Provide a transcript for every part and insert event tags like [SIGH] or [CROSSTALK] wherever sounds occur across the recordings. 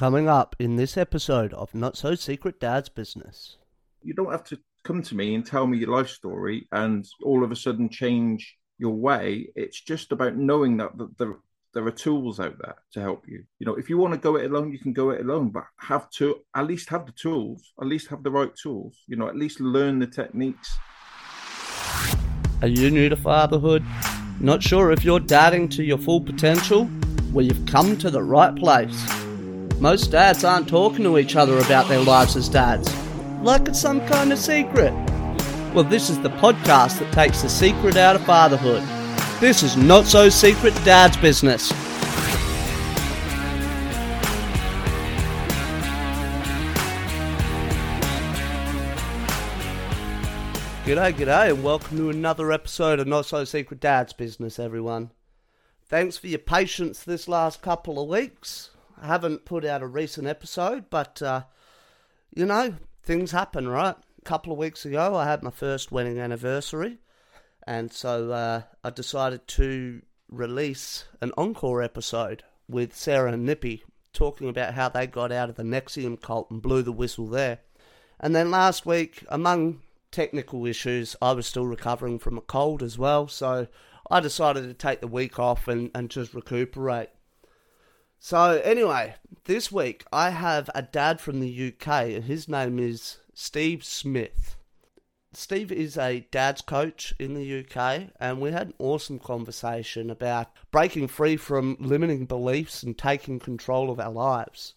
Coming up in this episode of Not So Secret Dad's Business. You don't have to come to me and tell me your life story and all of a sudden change your way. It's just about knowing that there, there are tools out there to help you. You know, if you want to go it alone, you can go it alone, but have to at least have the tools, at least have the right tools, you know, at least learn the techniques. Are you new to fatherhood? Not sure if you're dadding to your full potential? Well, you've come to the right place. Most dads aren't talking to each other about their lives as dads, like it's some kind of secret. Well, this is the podcast that takes the secret out of fatherhood. This is Not So Secret Dad's Business. G'day, g'day, and welcome to another episode of Not So Secret Dad's Business, everyone. Thanks for your patience this last couple of weeks. I haven't put out a recent episode, but, uh, you know, things happen, right? A couple of weeks ago, I had my first wedding anniversary, and so uh, I decided to release an encore episode with Sarah and Nippy talking about how they got out of the NXIVM cult and blew the whistle there. And then last week, among technical issues. I was still recovering from a cold as well, so I decided to take the week off and, and just recuperate. So, anyway, this week I have a dad from the UK, and his name is Steve Smith. Steve is a dad's coach in the UK, and we had an awesome conversation about breaking free from limiting beliefs and taking control of our lives.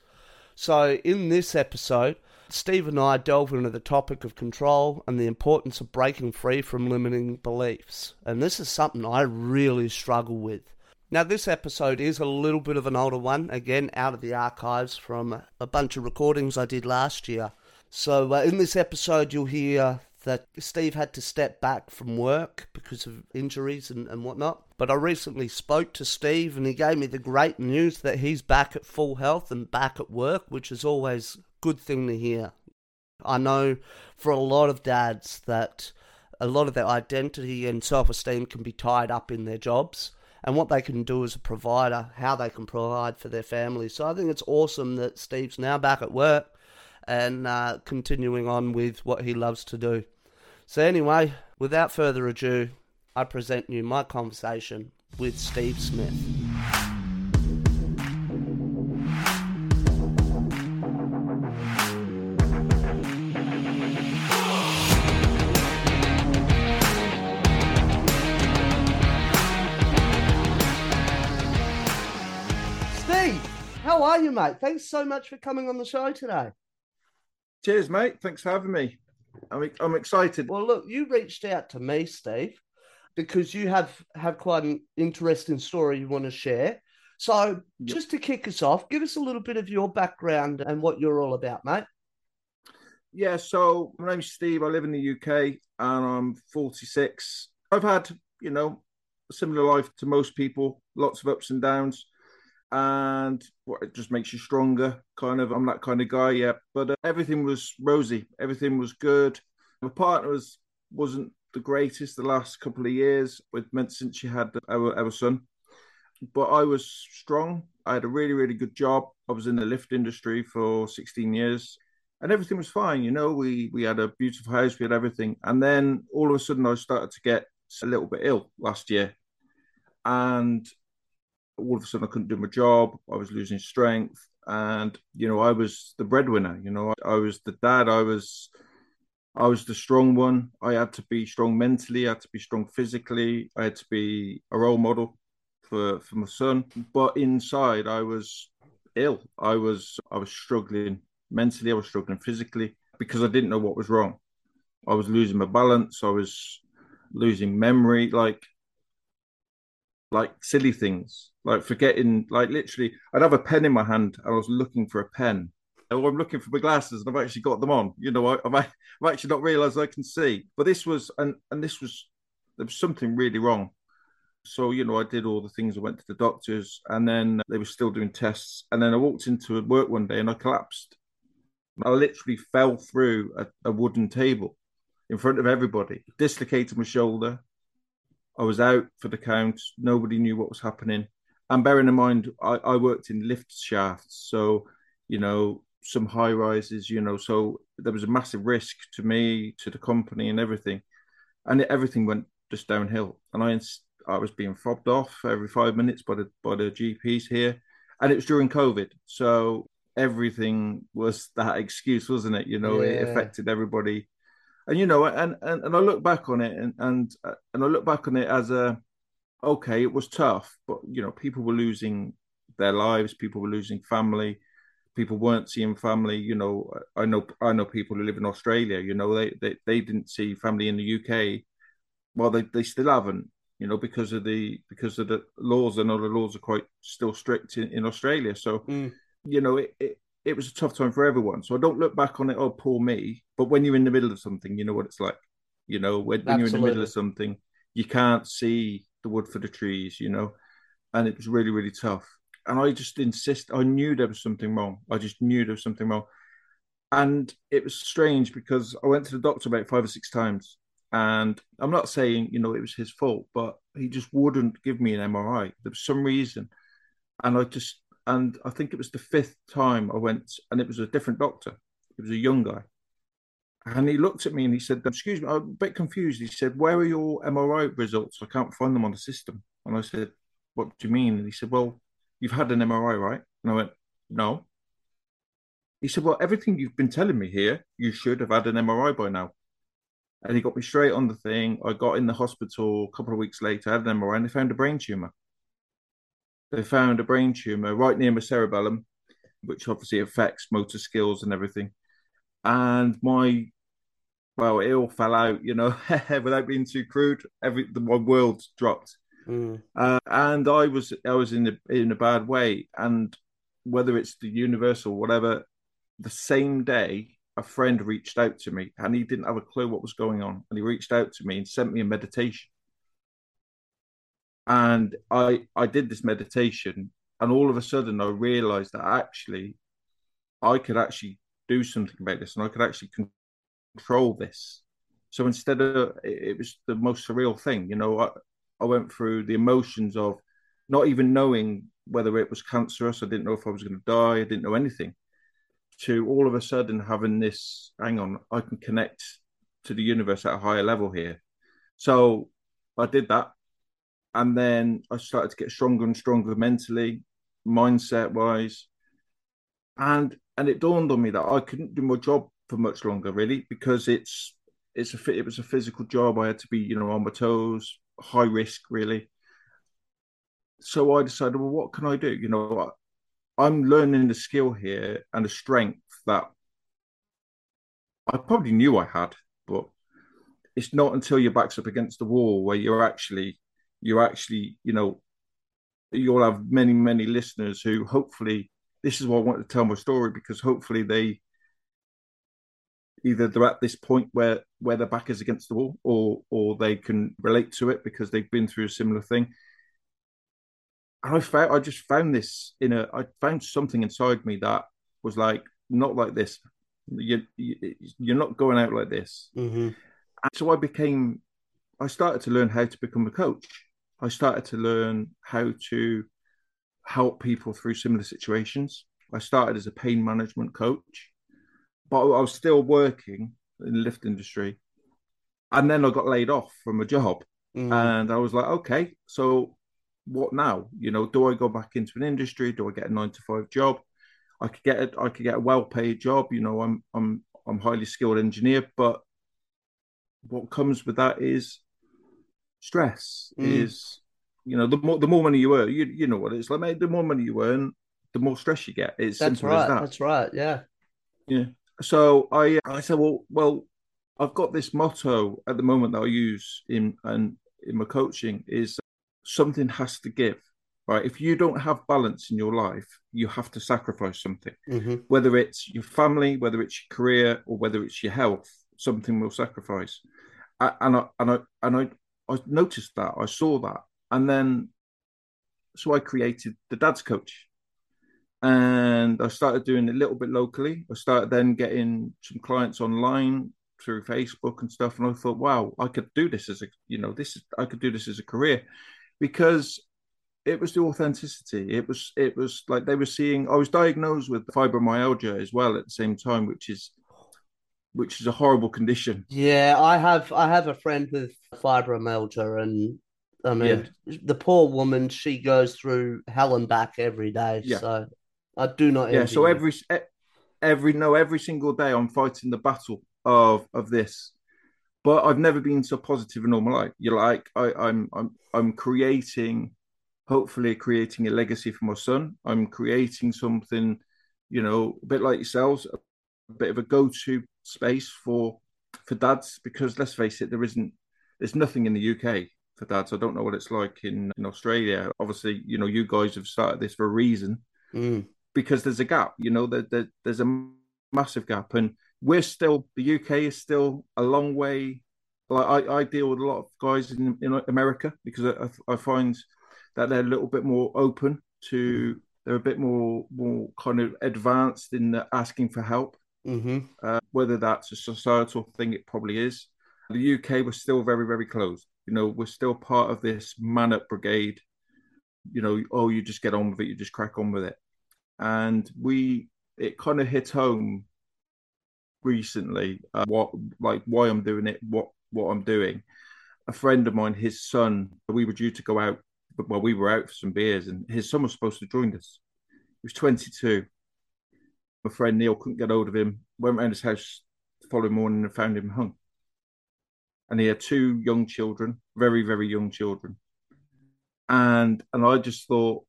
So, in this episode, Steve and I delve into the topic of control and the importance of breaking free from limiting beliefs. And this is something I really struggle with. Now, this episode is a little bit of an older one, again, out of the archives from a bunch of recordings I did last year. So, uh, in this episode, you'll hear that Steve had to step back from work because of injuries and, and whatnot. But I recently spoke to Steve and he gave me the great news that he's back at full health and back at work, which is always good thing to hear. I know for a lot of dads that a lot of their identity and self esteem can be tied up in their jobs and what they can do as a provider, how they can provide for their family. So I think it's awesome that Steve's now back at work and uh, continuing on with what he loves to do. So, anyway, without further ado, I present you my conversation with Steve Smith. How are you, mate? Thanks so much for coming on the show today. Cheers, mate. Thanks for having me. I'm, I'm excited. Well, look, you reached out to me, Steve, because you have have quite an interesting story you want to share. So, yep. just to kick us off, give us a little bit of your background and what you're all about, mate. Yeah, so my name's Steve. I live in the UK and I'm 46. I've had, you know, a similar life to most people, lots of ups and downs and what it just makes you stronger. Kind of, I'm that kind of guy, yeah. But uh, everything was rosy, everything was good. My partner was wasn't the greatest the last couple of years, with meant since she had our our son. But I was strong. I had a really really good job. I was in the lift industry for 16 years, and everything was fine. You know, we we had a beautiful house, we had everything, and then all of a sudden I started to get a little bit ill last year, and all of a sudden I couldn't do my job. I was losing strength, and you know I was the breadwinner. You know I, I was the dad. I was I was the strong one. I had to be strong mentally. I had to be strong physically. I had to be a role model for for my son. But inside, I was ill. I was I was struggling mentally. I was struggling physically because I didn't know what was wrong. I was losing my balance. I was losing memory. Like like silly things, like forgetting, like literally, I'd have a pen in my hand and I was looking for a pen. Or I'm looking for my glasses and I've actually got them on. You know, I, have actually not realised I can see. But this was, and and this was, there was something really wrong. So you know, I did all the things. I went to the doctors, and then they were still doing tests. And then I walked into work one day and I collapsed. I literally fell through a, a wooden table in front of everybody, dislocated my shoulder, I was out for the count. Nobody knew what was happening. And bearing in mind, I, I worked in lift shafts. So you know, some high rises, you know, so there was a massive risk to me, to the company, and everything, and it, everything went just downhill. And I I was being fobbed off every five minutes by the by the GPs here, and it was during COVID, so everything was [LAUGHS] that excuse, wasn't it? You know, yeah. it affected everybody, and you know, and and, and I look back on it, and and and I look back on it as a okay, it was tough, but you know, people were losing their lives, people were losing family, people weren't seeing family. You know, I know I know people who live in Australia. You know, they they, they didn't see family in the UK. Well, they, they still haven't. You know, because of the because of the laws. I know the laws are quite still strict in, in Australia. So, mm. you know, it, it it was a tough time for everyone. So I don't look back on it. Oh, poor me. But when you're in the middle of something, you know what it's like. You know, when, when you're in the middle of something, you can't see the wood for the trees. You know, and it was really really tough and I just insist. I knew there was something wrong. I just knew there was something wrong, and it was strange because I went to the doctor about five or six times, and I'm not saying you know it was his fault, but he just wouldn't give me an MRI. There was some reason, and I just and I think it was the fifth time I went, and it was a different doctor. It was a young guy. And he looked at me and he said, Excuse me, I'm a bit confused. He said, Where are your MRI results? I can't find them on the system. And I said, What do you mean? And he said, Well, You've had an MRI, right? And I went, No. He said, Well, everything you've been telling me here, you should have had an MRI by now. And he got me straight on the thing. I got in the hospital a couple of weeks later, had an MRI, and they found a brain tumor. They found a brain tumor right near my cerebellum, which obviously affects motor skills and everything. And my well, it all fell out, you know, [LAUGHS] without being too crude. Every the, my world dropped. Mm. Uh, and I was I was in a in a bad way, and whether it's the universe or whatever, the same day a friend reached out to me, and he didn't have a clue what was going on, and he reached out to me and sent me a meditation, and I I did this meditation, and all of a sudden I realised that actually I could actually do something about this, and I could actually control this. So instead of it was the most surreal thing, you know. I, I went through the emotions of not even knowing whether it was cancerous. I didn't know if I was going to die. I didn't know anything. To all of a sudden having this, hang on, I can connect to the universe at a higher level here. So I did that. And then I started to get stronger and stronger mentally, mindset wise. And and it dawned on me that I couldn't do my job for much longer, really, because it's it's a it was a physical job. I had to be, you know, on my toes, high risk, really. So I decided, well, what can I do? You know, I'm learning the skill here and the strength that I probably knew I had, but it's not until your back's up against the wall where you're actually, you're actually, you know, you'll have many, many listeners who hopefully this is why I want to tell my story because hopefully they either they're at this point where where their back is against the wall or or they can relate to it because they've been through a similar thing. And i found i just found this in a i found something inside me that was like not like this. You, you you're not going out like this. Mm-hmm. so i became i started to learn how to become a coach i started to learn how to help people through similar situations i started as a pain management coach but I was still working in the lift industry. And then I got laid off from a job. Mm. And I was like, okay, so what now? You know, do I go back into an industry? Do I get a nine to five job? I could get a, I could get a well paid job. You know, I'm I'm I'm highly skilled engineer, but what comes with that is stress. Mm. Is you know the more the more money you earn, you you know what it's like. Mate, the more money you earn, the more stress you get. It's that's right. That. That's right. Yeah. Yeah so I I said, well, well, I've got this motto at the moment that I use in and in my coaching is something has to give. Right. If you don't have balance in your life, you have to sacrifice something. Mm-hmm. Whether it's your family, whether it's your career, or whether it's your health, something will sacrifice. And I and I and I I noticed that. I saw that. And then so I created the dad's coach and I started doing a little bit locally. I started then getting some clients online through Facebook and stuff, and I thought, wow, I could do this as a you know this is I could do this as a career because it was the authenticity. It was it was like they were seeing. I was diagnosed with fibromyalgia as well at the same time, which is which is a horrible condition. Yeah, I have I have a friend with fibromyalgia, and I mean yeah. the poor woman. She goes through hell and back every day. Yeah. So I do not. Yeah. So every every no every single day I'm fighting the battle of of this. But I've never been so positive in all my life. You're like I, I'm I'm I'm creating, hopefully creating a legacy for my son. I'm creating something, you know, a bit like yourselves, a bit of a go-to space for for dads because let's face it, there isn't there's nothing in the UK for dads. I don't know what it's like in, in Australia. Obviously, you know, you guys have started this for a reason mm. because there's a gap. You know, there, there, there's a massive gap, and we're still the UK is still a long way. Like I, I deal with a lot of guys in, in America because I, I find that they're a little bit more open to. They're a bit more more kind of advanced in asking for help Mm-hmm. Uh, whether that's a societal thing, it probably is. The UK was still very, very closed. You know, we're still part of this man up brigade. You know, oh, you just get on with it, you just crack on with it. And we, it kind of hit home recently. Uh, what, like, why I'm doing it, what, what I'm doing. A friend of mine, his son, we were due to go out. Well, we were out for some beers, and his son was supposed to join us. He was 22 my friend Neil couldn't get hold of him. Went round his house the following morning and found him hung. And he had two young children, very, very young children. And and I just thought,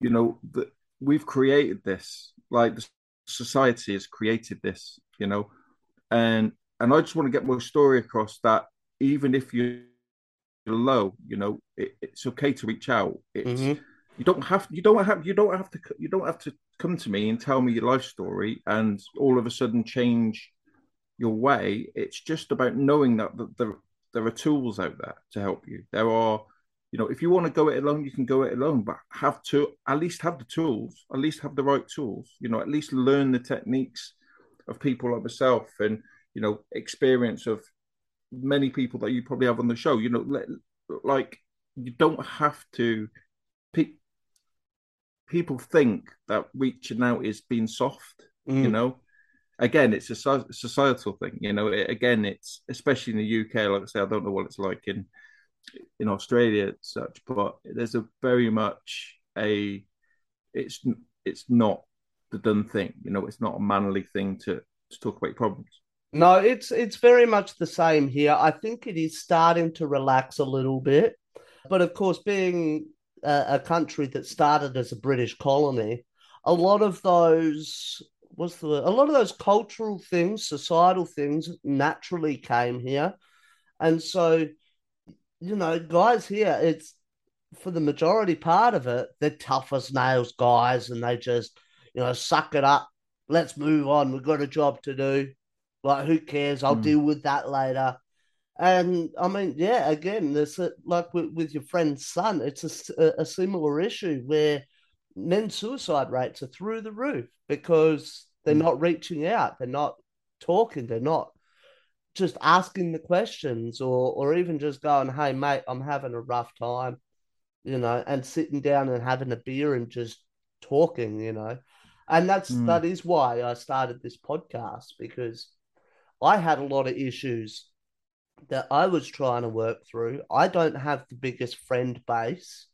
you know, that we've created this. Like the society has created this, you know. And and I just want to get my story across that even if you're low, you know, it, it's okay to reach out. It's mm-hmm you don't have you don't have you don't have to you don't have to come to me and tell me your life story and all of a sudden change your way. It's just about knowing that there, there are tools out there to help you. There are you know if you want to go it alone you can go it alone but have to at least have the tools at least have the right tools you know at least learn the techniques of people like myself and you know experience of many people that you probably have on the show. You know like you don't have to people think that reaching out is being soft. Mm. You know, again, it's a societal thing. You know, it, again, it's especially in the UK. Like I say, I don't know what it's like in in Australia, such, but there's a very much a it's it's not the done thing. You know, it's not a manly thing to to talk about problems. No, it's it's very much the same here. I think it is starting to relax a little bit, but of course, being a, a country that started as a British colony, a lot of those what's the a lot of those cultural things, societal things naturally came here. And so, you know, guys here, it's for the majority part of it, they're tough as nails guys and they just, you know, suck it up. Let's move on. We've got a job to do. Like, who cares? I'll mm. deal with that later. And I mean, yeah, again, there's a, like with, with, your friend's son, it's a, a similar issue where men's suicide rates are through the roof because they're mm. not reaching out, they're not talking, they're not just asking the questions or or even just going, "Hey, mate, I'm having a rough time," you know, and sitting down and having a beer and just talking, you know, and that's mm. that is why I started this podcast because I had a lot of issues that I was trying to work through. I don't have the biggest friend base.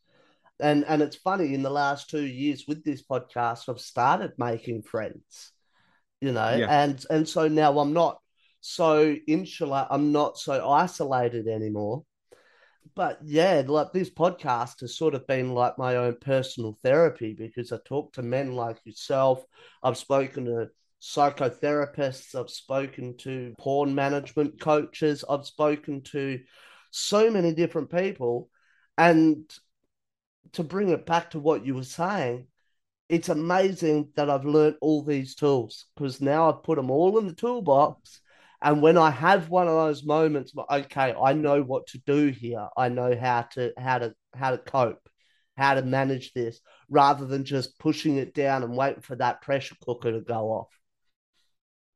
And and it's funny, in the last two years with this podcast, I've started making friends. You know, yeah. and and so now I'm not so insular, I'm not so isolated anymore. But yeah, like this podcast has sort of been like my own personal therapy because I talk to men like yourself. I've spoken to psychotherapists, I've spoken to porn management coaches, I've spoken to so many different people. And to bring it back to what you were saying, it's amazing that I've learned all these tools because now I've put them all in the toolbox. And when I have one of those moments, okay, I know what to do here. I know how to how to how to cope, how to manage this, rather than just pushing it down and waiting for that pressure cooker to go off.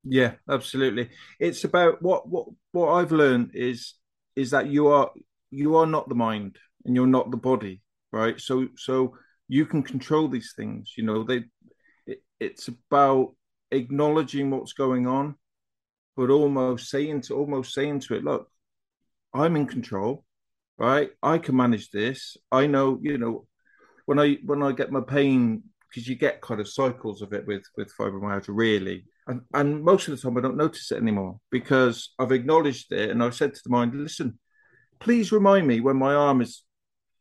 Yeah, absolutely. It's about what what what I've learned is is that you are you are not the mind. and you're not the body, right? So so you can control these things. You know, they it, it's about acknowledging what's going on, but almost saying to almost saying to it, look, I'm in control, right? I can manage this. I know, you know, when I when I get my pain because you get kind of cycles of it with with fibromyalgia really and, and most of the time i don't notice it anymore because i've acknowledged it and i've said to the mind listen please remind me when my arm is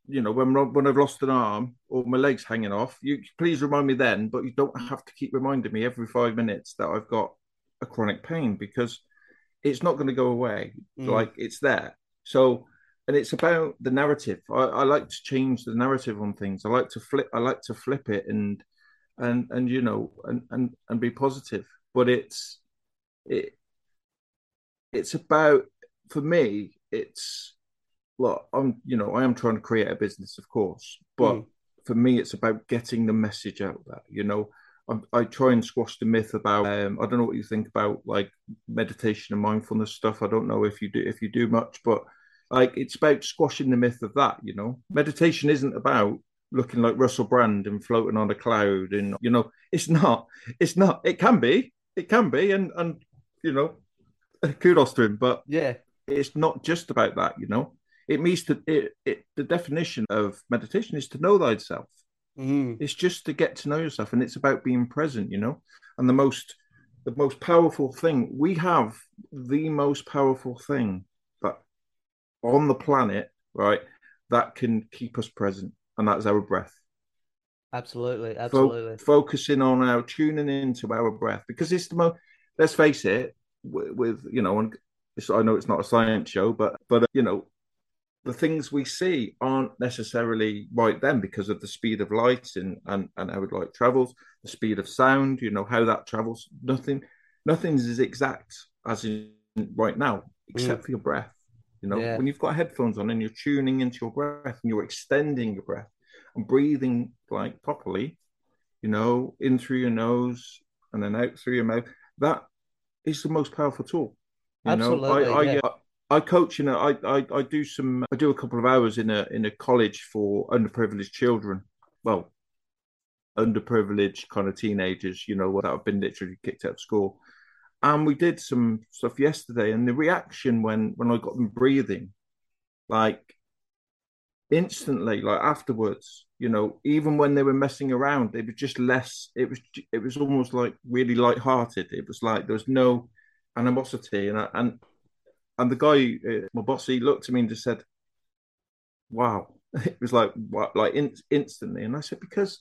you know when when i've lost an arm or my legs hanging off you please remind me then but you don't have to keep reminding me every five minutes that i've got a chronic pain because it's not going to go away mm. like it's there so and it's about the narrative. I, I, like to change the narrative on things. I like to flip. I like to flip it and and and you know and and and be positive. But it's it it's about for me. It's well, I'm you know I am trying to create a business, of course, but mm. for me, it's about getting the message out there. You know, I, I try and squash the myth about. Um, I don't know what you think about like meditation and mindfulness stuff. I don't know if you do if you do much, but like it's about squashing the myth of that, you know. Meditation isn't about looking like Russell Brand and floating on a cloud and you know, it's not. It's not. It can be. It can be and and you know, [LAUGHS] kudos to him, but yeah, it's not just about that, you know. It means to it, it the definition of meditation is to know thyself. Mm. It's just to get to know yourself and it's about being present, you know. And the most the most powerful thing we have the most powerful thing that on the planet, right, that can keep us present, and that's our breath. Absolutely, absolutely. Fo- focusing on our tuning into our breath because it's the most. Let's face it, with, with you know, and I know it's not a science show, but but uh, you know, the things we see aren't necessarily right then because of the speed of light and and and how light travels, the speed of sound. You know how that travels. Nothing, nothing's as exact as in right now, except mm. for your breath. You know, yeah. when you've got headphones on and you're tuning into your breath and you're extending your breath and breathing like properly, you know, in through your nose and then out through your mouth, that is the most powerful tool. You Absolutely, know, I, yeah. I, I, I coach in a, I, I, I do some, I do a couple of hours in a in a college for underprivileged children. Well, underprivileged kind of teenagers, you know, that have been literally kicked out of school and we did some stuff yesterday and the reaction when when i got them breathing like instantly like afterwards you know even when they were messing around they were just less it was it was almost like really light-hearted. It was like there was no animosity. And I, and and the guy uh, my boss he looked at me and just said wow. [LAUGHS] It was like what? Like in, instantly. And i said because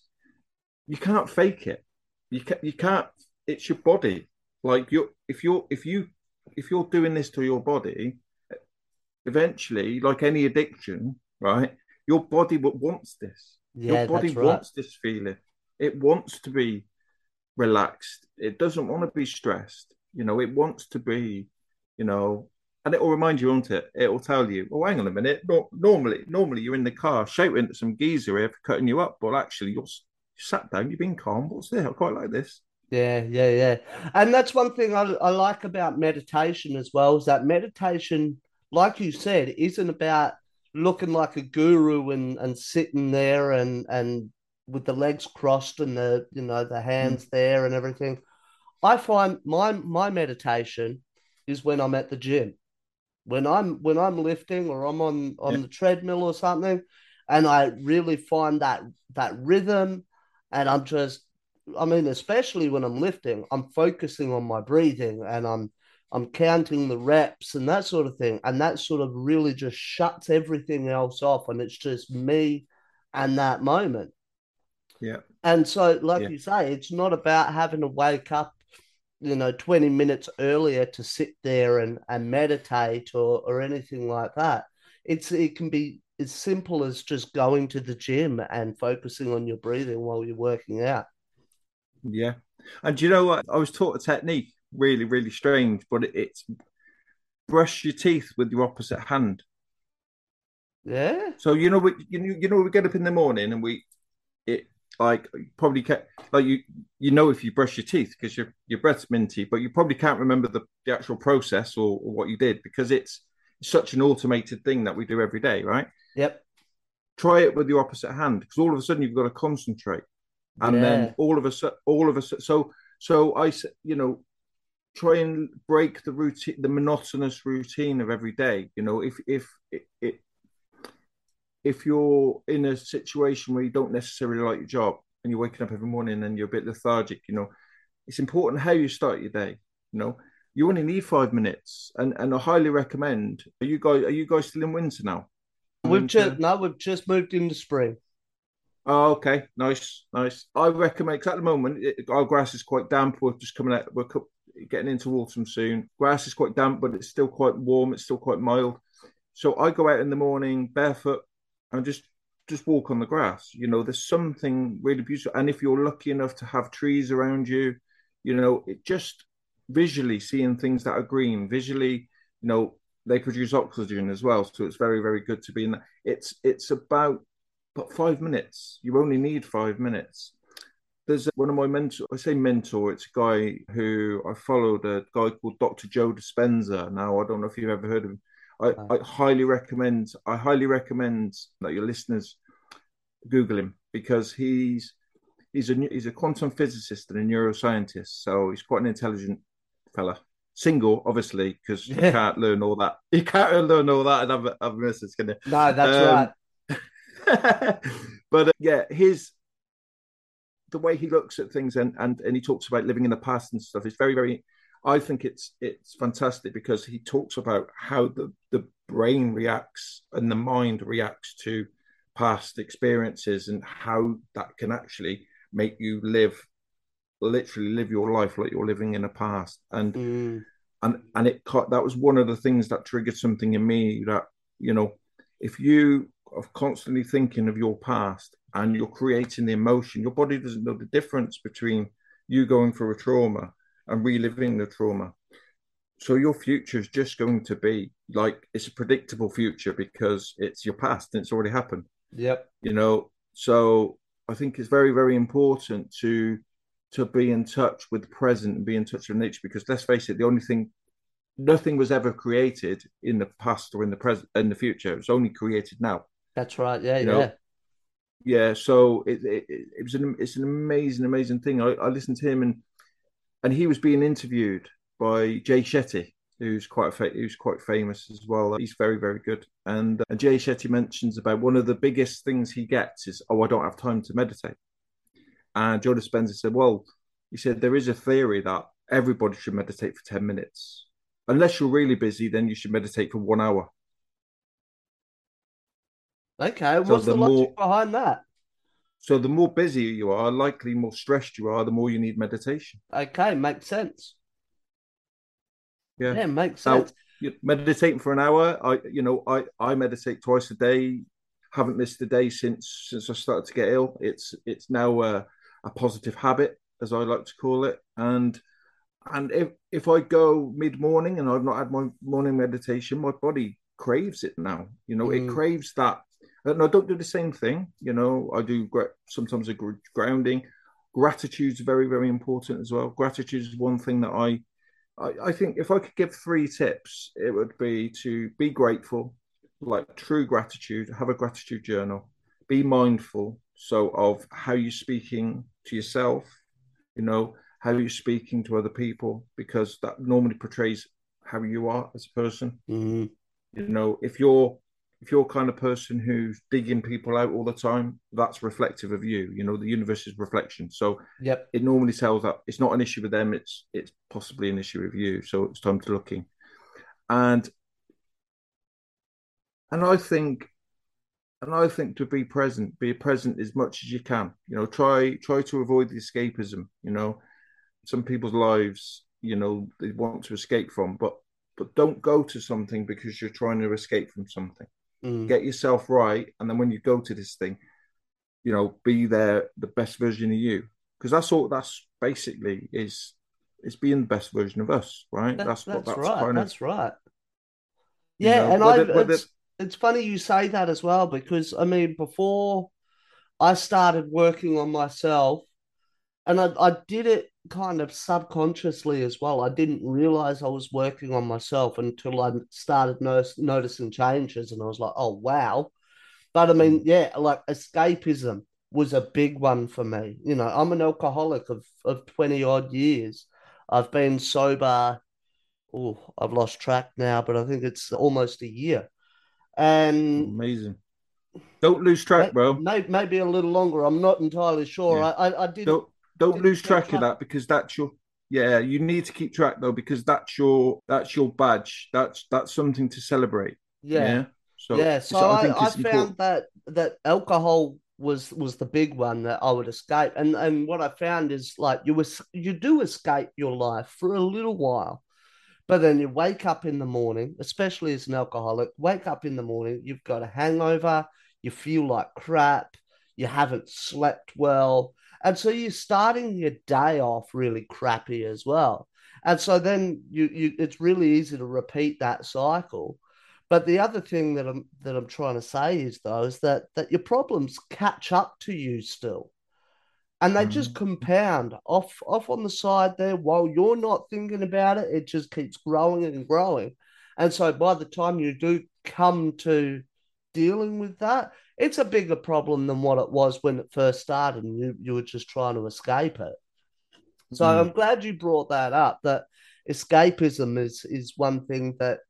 you can't fake it. You can't you can't it's your body. Like you, if you're if you if you're doing this to your body, eventually, like any addiction, right? Your body wants this. Yeah, your body right. wants this feeling. It wants to be relaxed. It doesn't want to be stressed. You know, it wants to be, you know, and it will remind you, won't it? It will tell you, oh, hang on a minute. No, normally, normally you're in the car shouting at some geezer here for cutting you up, but actually you're, you sat down, you've been calm. What's there? I quite like this. Yeah, yeah, yeah. And that's one thing I, I like about meditation as well is that meditation, like you said, isn't about looking like a guru and, and sitting there and, and with the legs crossed and the you know the hands mm. there and everything. I find my my meditation is when I'm at the gym. When I'm when I'm lifting or I'm on on yeah. the treadmill or something and I really find that that rhythm and I'm just I mean, especially when I'm lifting, I'm focusing on my breathing and I'm I'm counting the reps and that sort of thing. And that sort of really just shuts everything else off. And it's just me and that moment. Yeah. And so, like yeah. you say, it's not about having to wake up, you know, 20 minutes earlier to sit there and, and meditate or, or anything like that. It's it can be as simple as just going to the gym and focusing on your breathing while you're working out. Yeah. And do you know what? I was taught a technique, really, really strange, but it's brush your teeth with your opposite hand. Yeah. So you know, we you know, you know, we get up in the morning and we, it like probably can't, like you you know if you brush your teeth because your your breath's minty, but you probably can't remember the, the actual process or, or what you did because it's such an automated thing that we do every day, right? Yep. try it with your opposite hand because all of a sudden you've got to concentrate, and Yeah. then all of a sudden, all of a sudden, so so I you know try and break the routine, the monotonous routine of every day. You know, if if it, it if you're in a situation where you don't necessarily like your job and you're waking up every morning and you're a bit lethargic, you know, it's important how you start your day. You know, you only need five minutes, and and I highly recommend. Are you guys are you guys still in winter now? We've Winter? just no, we've just moved into spring. Oh, okay, nice, nice. I recommend because at the moment it, our grass is quite damp. We're just coming out. We're getting into autumn soon. Grass is quite damp, but it's still quite warm. It's still quite mild. So I go out in the morning barefoot and just just walk on the grass. You know, there's something really beautiful. And if you're lucky enough to have trees around you, you know, it just visually seeing things that are green, visually, you know, they produce oxygen as well. So it's very, very good to be in that. It's it's about but five minutes. You only need five minutes. There's one of my mentors, I say mentor, it's a guy who I followed, a guy called Dr. Joe Dispenza. Now, I don't know if you've ever heard of him. I, No. I highly recommend, I highly recommend that your listeners Google him because he's he's a he's a quantum physicist and a neuroscientist. So he's quite an intelligent fella. Single, obviously, because you Yeah. can't learn all that. You can't learn all that and have, have misses, can you? No, that's Um, right. [LAUGHS] but uh, yeah, his the way he looks at things and, and and he talks about living in the past and stuff is very very. I think it's it's fantastic because he talks about how the the brain reacts and the mind reacts to past experiences and how that can actually make you live literally live your life like you're living in a past and Mm, and and it that was one of the things that triggered something in me that you know if you are constantly thinking of your past and you're creating the emotion your body doesn't know the difference between you going through a trauma and reliving the trauma so your future is just going to be like it's a predictable future because it's your past and it's already happened yep. you know so i think it's very very important to to be in touch with the present and be in touch with nature because let's face it the only thing nothing was ever created in the past or in the present in the future it's only created now That's right. Yeah, You yeah. know, yeah so it it, it was an it's an amazing amazing thing. I, I listened to him and and he was being interviewed by jay shetty who's quite who's quite famous as well. He's very very good. And uh, jay shetty mentions about one of the biggest things he gets is oh i don't have time to meditate. And joe dispenza said well he said there is a theory that everybody should meditate for 10 minutes. Unless you're really busy then you should meditate for one hour Okay. So What's the, the logic more- behind that? so the more busy you are likely more stressed you are the more you need meditation Okay, makes sense. yeah Yeah, makes Now, sense. you- meditating for an hour i you know i i meditate twice a day haven't missed a day since since i started to get ill it's it's now a, a positive habit as i like to call it and and if if i go mid-morning and i've not had my morning meditation my body craves it now you know Mm. it craves that and i don't do the same thing you know i do sometimes a gr- grounding gratitude's very very important as well gratitude is one thing that i I, I think if I could give three tips, it would be to be grateful, like true gratitude, have a gratitude journal, be mindful. So, of how you're speaking to yourself, you know, how you're speaking to other people, because that normally portrays how you are as a person. Mm, You know, if you're if you're kind of person who's digging people out all the time, that's reflective of you. You know, the universe is reflection. So yep. it normally tells that it's not an issue with them it's it's possibly an issue with you so it's time to looking and and i think and i think to be present be present as much as you can you know try try to avoid the escapism you know some people's lives you know they want to escape from but but don't go to something because you're trying to escape from something Mm, get yourself right and then when you go to this thing you know be there the best version of you because that's all that's basically is is being the best version of us right that- that's what that's right. kind of That's right. you Yeah, know, and whether- I whether- it's, it's funny you say that as well because I mean before I started working on myself and I, I did it kind of subconsciously as well. I didn't realize I was working on myself until I started no- noticing changes and I was like, oh wow. But I mean, mm. yeah, like escapism was a big one for me. You know, I'm an alcoholic of, of 20 odd years. I've been sober, oh, I've lost track now, but I think it's almost a year. And amazing. Don't lose track, bro. Maybe, maybe a little longer. I'm not entirely sure. Yeah. I, I, I did. Don't don't lose track of that because that's your yeah. You need to keep track though because that's your that's your badge. That's that's something to celebrate. Yeah. yeah? So yeah. So, so I, I, I found that that alcohol was was the big one that I would escape. And and what I found is like you was you do escape your life for a little while, but then you wake up in the morning, especially as an alcoholic, wake up in the morning, you've got a hangover, you feel like crap, you haven't slept well. And so you're starting your day off really crappy as well. And so then you, you it's really easy to repeat that cycle. But the other thing that I'm that I'm trying to say is though is that that your problems catch up to you still. And they mm. just compound off off on the side there while you're not thinking about it, it just keeps growing and growing. And so by the time you do come to dealing with that, it's a bigger problem than what it was when it first started and you, you were just trying to escape it. So mm. I'm glad you brought that up that escapism is is one thing that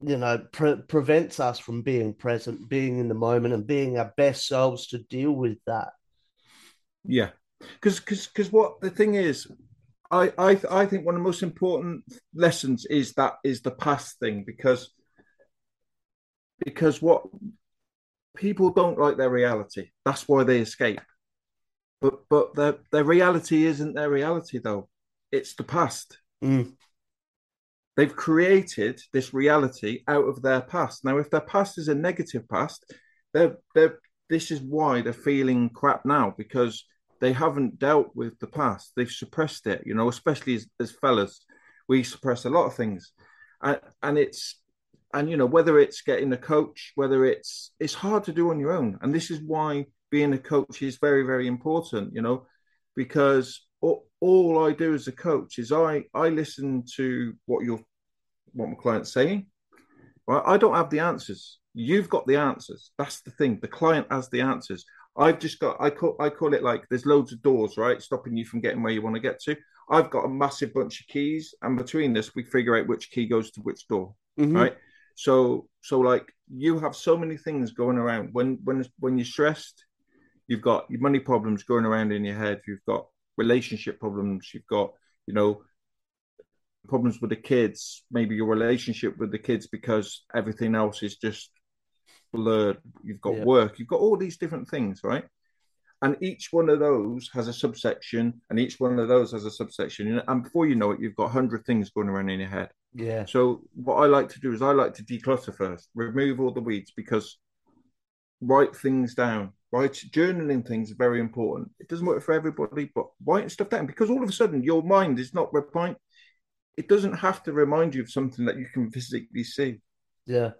you know pre- prevents us from being present being in the moment and being our best selves to deal with that yeah because because because what the thing is I, I I think one of the most important lessons is that is the past thing because because what people don't like their reality that's why they escape but but their their reality isn't their reality though it's the past mm. They've created this reality out of their past. Now, if their past is a negative past, they're, they're, this is why they're feeling crap now because they haven't dealt with the past. They've suppressed it, you know, especially as, as fellas. We suppress a lot of things. And, and it's, and you know, whether it's getting a coach, whether it's, it's hard to do on your own. And this is why being a coach is very, very important, you know, because all, all I do as a coach is I I listen to what your what my client's saying. Right? I don't have the answers. You've got the answers. That's the thing. The client has the answers. I've just got I call I call it like there's loads of doors, right? Stopping you from getting where you want to get to. I've got a massive bunch of keys, and between this, we figure out which key goes to which door. Mm-hmm. Right. So so like you have so many things going around. When when when you're stressed, you've got your money problems going around in your head. You've got relationship problems. You've got, you know, problems with the kids, maybe your relationship with the kids because everything else is just blurred. You've got yeah. work, you've got all these different things, right? And each one of those has a subsection, and each one of those has a subsection. And before you know it, you've got 100 things going around in your head. Yeah. So, what I like to do is I like to declutter first, remove all the weeds because write things down right? Journaling things are very important. It doesn't work for everybody, but writing stuff down because all of a sudden your mind is not replying. It doesn't have to remind you of something that you can physically see. Yeah.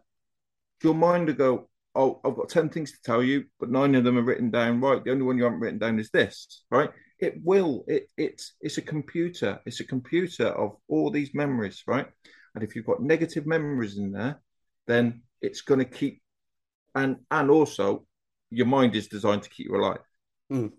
Your mind will go, Oh, I've got 10 things to tell you, but nine of them are written down. Right. The only one you haven't written down is this, right? It will. It it's it's a computer. It's a computer of all these memories, right? And if you've got negative memories in there, then it's going to keep and and also your mind is designed to keep you alive. Mm.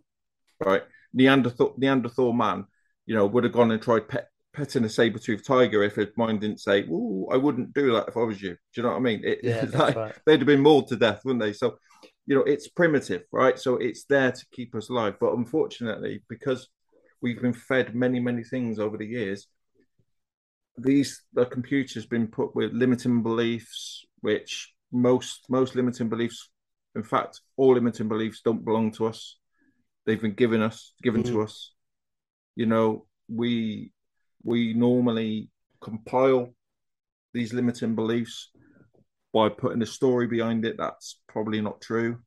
Right? Neanderthal Neanderthal man, you know, would have gone and tried pet, petting a saber toothed tiger if his mind didn't say, "Ooh, I wouldn't do that if I was you." Do you know what I mean? It, yeah, [LAUGHS] like, right. they'd have been mauled to death, wouldn't they? So, you know, it's primitive, right? So it's there to keep us alive. But unfortunately, because we've been fed many, many things over the years, these the computer's been put with limiting beliefs, which most most limiting beliefs in fact, all limiting beliefs don't belong to us. They've been given us, given mm. to us. You know, we we normally compile these limiting beliefs by putting a story behind it that's probably not true.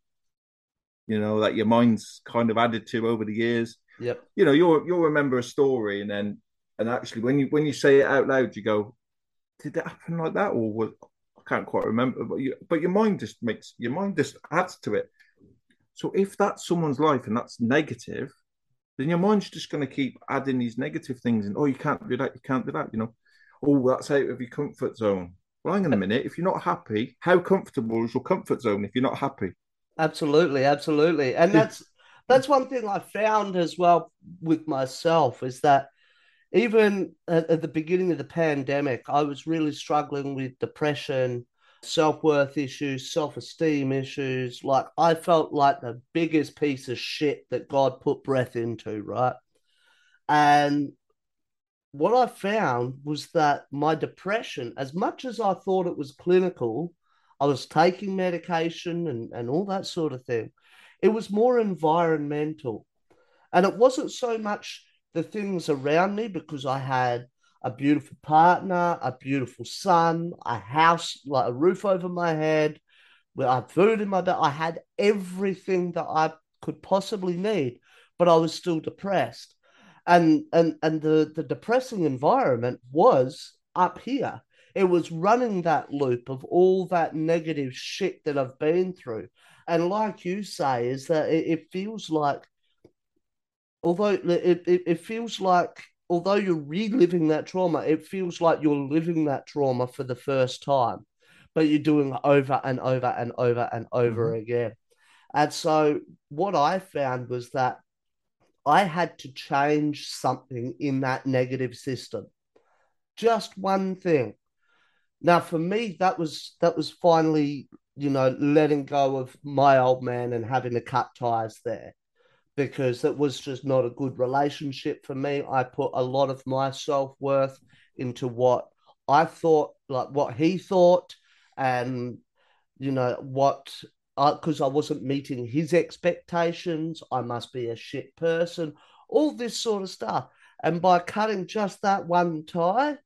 You know, that your mind's kind of added to over the years. Yep. You know, you'll you'll remember a story and then and actually when you when you say it out loud, you go, Did that happen like that? Or was I can't quite remember, but you, but your mind just makes your mind just adds to it. So if that's someone's life and that's negative, then your mind's just going to keep adding these negative things and oh, you can't do that, you can't do that, you know. Oh, that's out of your comfort zone. Well, hang on a minute. If you're not happy, how comfortable is your comfort zone if you're not happy? Absolutely, absolutely. And that's that's one thing I found as well with myself is that even at, at the beginning of the pandemic, I was really struggling with depression, self worth issues, self esteem issues. Like I felt like the biggest piece of shit that God put breath into, right? And what I found was that my depression, as much as I thought it was clinical, I was taking medication and, and all that sort of thing. It was more environmental. And it wasn't so much the things around me because I had a beautiful partner, a beautiful son, a house, like a roof over my head, I had food in my bed. I had everything that I could possibly need, but I was still depressed. And and and the, the depressing environment was up here. It was running that loop of all that negative shit that I've been through. And like you say, is that it, it feels like although it, it, it feels like although you're reliving that trauma, it feels like you're living that trauma for the first time, but you're doing it over and over and over and over mm-hmm. again. And so, what I found was that I had to change something in that negative system, just one thing. Now, for me, that was that was finally, you know, letting go of my old man and having to cut ties there because it was just not a good relationship for me. I put a lot of my self worth into what I thought, like what he thought, and you know what, because I, I wasn't meeting his expectations. I must be a shit person. All this sort of stuff, and by cutting just that one tie,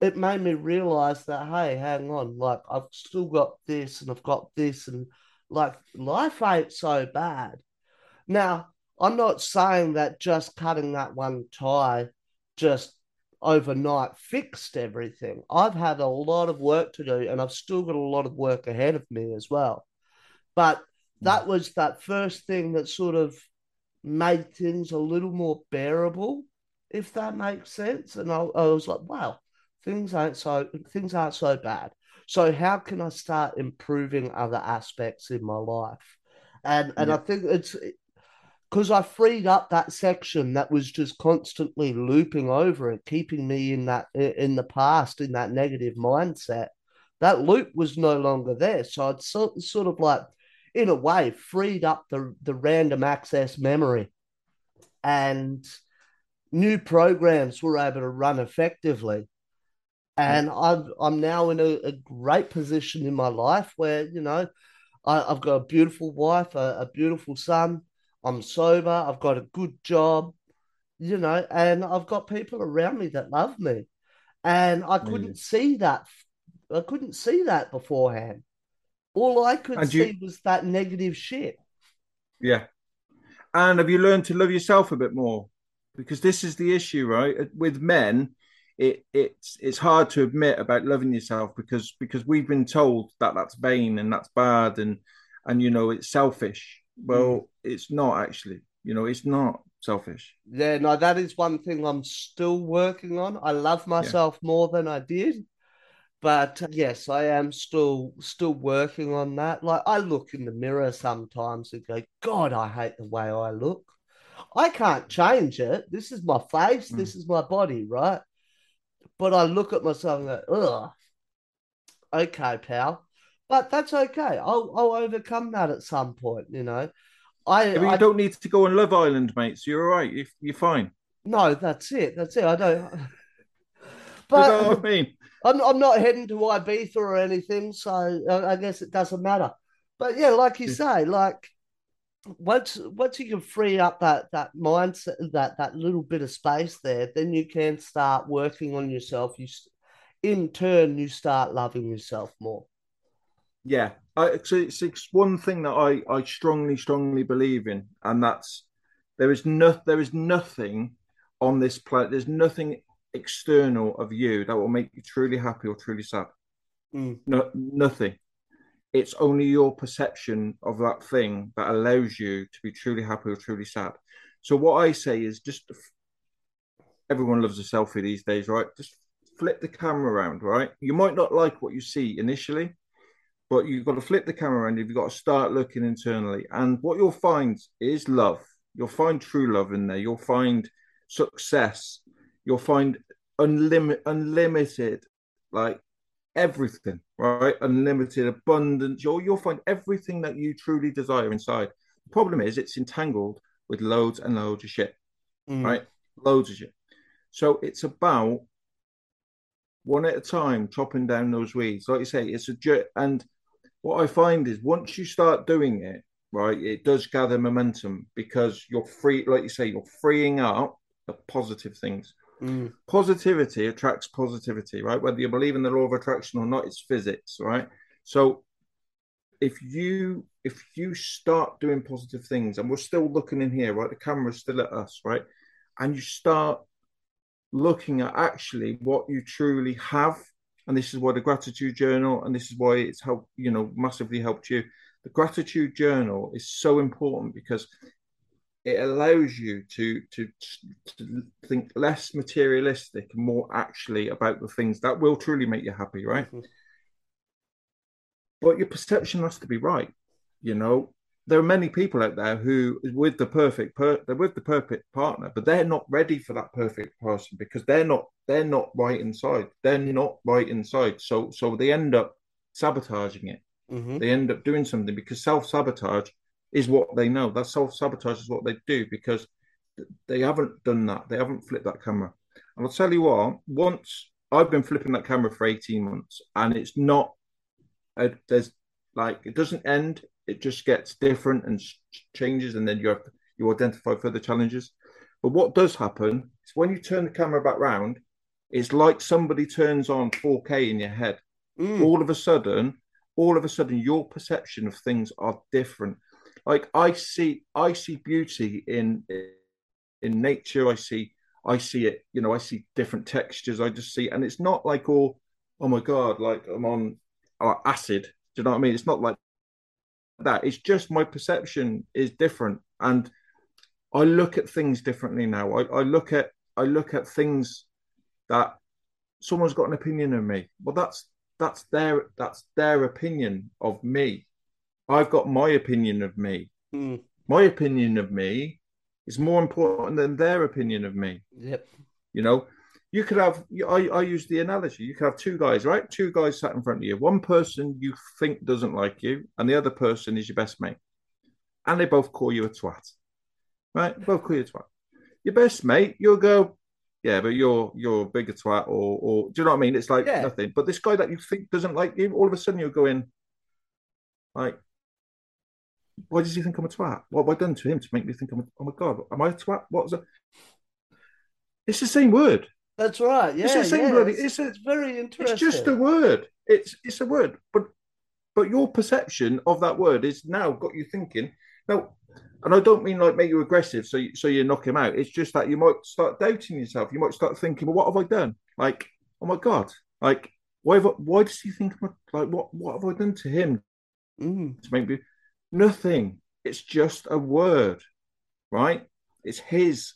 it made me realize that hey, hang on, like I've still got this and I've got this, and like life ain't so bad now, I'm not saying that just cutting that one tie just overnight fixed everything. I've had a lot of work to do and I've still got a lot of work ahead of me as well. But hmm. that was that first thing that sort of made things a little more bearable, if that makes sense. And I, I was like, wow, things aren't so things aren't so bad. So how can I start improving other aspects in my life? And and yeah. I think it's because I freed up that section that was just constantly looping over it, keeping me in that in the past in that negative mindset. That loop was no longer there, so I'd sort sort of like, in a way, freed up the the random access memory, and new programs were able to run effectively. And I'm I'm now in a, a great position in my life where you know I, have got a beautiful wife, a, a beautiful son I'm sober, I've got a good job, you know, and I've got people around me that love me. And I couldn't mm. see that. I couldn't see that beforehand. All I could and see you... was that negative shit. Yeah. And have you learned to love yourself a bit more? Because this is the issue, right? With men, it it's it's hard to admit about loving yourself because because we've been told that that's vain and that's bad and and you know it's selfish well, mm. it's not actually. You know, it's not selfish. Yeah, no, that is one thing I'm still working on. I love myself yeah. more than I did. But uh, yes, I am still still working on that. Like I look in the mirror sometimes and go, God, I hate the way I look. I can't change it. This is my face, mm. this is my body, right? But I look at myself and go, ugh. Okay, pal but that's okay. I'll I'll overcome that at some point. You know, I. I mean, you don't need to go on Love Island, mate. So you're all right. You're, you're fine. No, that's it. That's it. I don't. But you know I [LAUGHS] mean, I'm I'm not heading to Ibiza or anything, so I guess it doesn't matter. But yeah, like you say, like once once you can free up that that mindset, that that little bit of space there, then you can start working on yourself. You, in turn, you start loving yourself more. Yeah, I, so it's, it's one thing that I, I strongly, strongly believe in, and that's there is no there is nothing on this planet. There's nothing external of you that will make you truly happy or truly sad. Mm. No, nothing. It's only your perception of that thing that allows you to be truly happy or truly sad. So what I say is just everyone loves a selfie these days, right? Just flip the camera around, right? You might not like what you see initially, but you've got to flip the camera around. You've got to start looking internally. And what you'll find is love. You'll find true love in there. You'll find success. You'll find unlimited, unlimited, like everything, right? Unlimited abundance. You'll, you'll find everything that you truly desire inside. The problem is it's entangled with loads and loads of shit, mm. right? Loads of shit. So it's about one at a time, chopping down those weeds. Like you say, it's a jerk. And what I find is once you start doing it, right, it does gather momentum because you're free, like you say, you're freeing up the positive things. Mm. Positivity attracts positivity, right? Whether you believe in the law of attraction or not, it's physics, right? So if you if you start doing positive things, and we're still looking in here, right? The camera's still at us, right? And you start looking at actually what you truly have and this is why the gratitude journal and this is why it's helped you know massively helped you the gratitude journal is so important because it allows you to to, to think less materialistic and more actually about the things that will truly make you happy right? Mm-hmm. but your perception has to be right you know? There are many people out there who with the perfect per, they're with the perfect partner but they're not ready for that perfect person because they're not they're not right inside. They're not right inside. So so they end up sabotaging it. Mm-hmm. they end up doing something because self-sabotage is what they know that self-sabotage is what they do because they haven't done that they haven't flipped that camera and i'll tell you what once i've been flipping that camera for 18 months and it's not a, there's like it doesn't end it just gets different and changes, and then you have you identify further challenges. But what does happen is when you turn the camera back round, it's like somebody turns on 4K in your head. Mm. All of a sudden, all of a sudden, your perception of things are different. Like I see, I see beauty in in nature. I see, I see it. You know, I see different textures. I just see, and it's not like all, oh my god, like I'm on uh, acid. Do you know what I mean? It's not like that. It's just my perception is different, and I look at things differently now. I, I look at I look at things that someone's got an opinion of me. Well, that's that's their that's their opinion of me. I've got my opinion of me. Mm. My opinion of me is more important than their opinion of me. Yep. You know, you could have I, I use the analogy you could have two guys right two guys sat in front of you one person you think doesn't like you and the other person is your best mate and they both call you a twat right both call you a twat your best mate you'll go yeah but you're you're a bigger twat or or do you know what i mean it's like yeah. nothing but this guy that you think doesn't like you all of a sudden you're going like why does he think i'm a twat what have i done to him to make me think i'm a, oh my god am i a twat what's it it's the same word that's right. Yeah, it's the same yeah. bloody. It's, it's, very interesting. It's just a word. It's it's a word, but but your perception of that word is now got you thinking. Now, and I don't mean like make you aggressive, so you, so you knock him out. It's just that you might start doubting yourself. You might start thinking, well, what have I done? Like, oh my god, like why have I, why does he think like what what have I done to him mm. to make me nothing? It's just a word, right? It's his.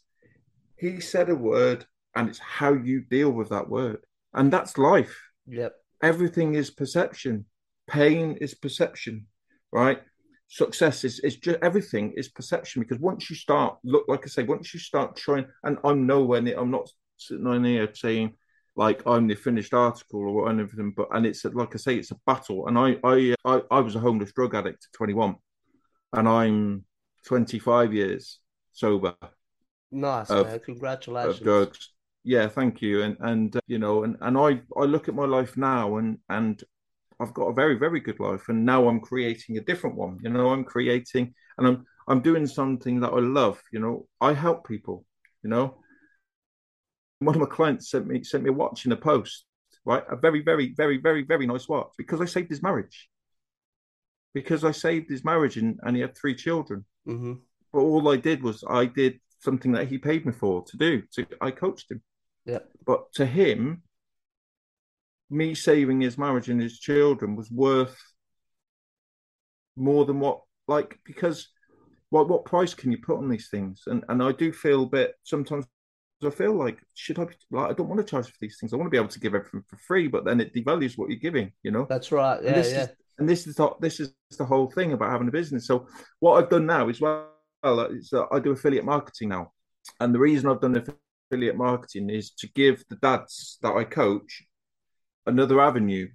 He said a word and it's how you deal with that word. And that's life. Yep. Everything is perception. Pain is perception, right? Success is, is just everything is perception because once you start, look, like I say, once you start trying, and I'm nowhere near, I'm not sitting on here saying like I'm the finished article or anything, but and it's like I say, it's a battle. And I I I, I was a homeless drug addict at 21, and I'm 25 years sober. Nice, of, man. Congratulations. Of drugs yeah thank you and and uh, you know and and i i look at my life now and and i've got a very very good life and now i'm creating a different one you know i'm creating and i'm i'm doing something that i love you know i help people you know one of my clients sent me sent me a watch in a post right a very very very very very nice watch because i saved his marriage because i saved his marriage and, and he had three children mm-hmm. but all i did was i did something that he paid me for to do so i coached him yeah. But to him, me saving his marriage and his children was worth more than what like because what what price can you put on these things? And and I do feel a bit sometimes I feel like should I? Be, like, I don't want to charge for these things. I want to be able to give everything for free, but then it devalues what you're giving. You know. That's right. Yeah, and this yeah. Is, and this is the, this is the whole thing about having a business. So what I've done now is well, uh, is that I do affiliate marketing now, and the reason I've done affiliate marketing is to give the dads that I coach another avenue.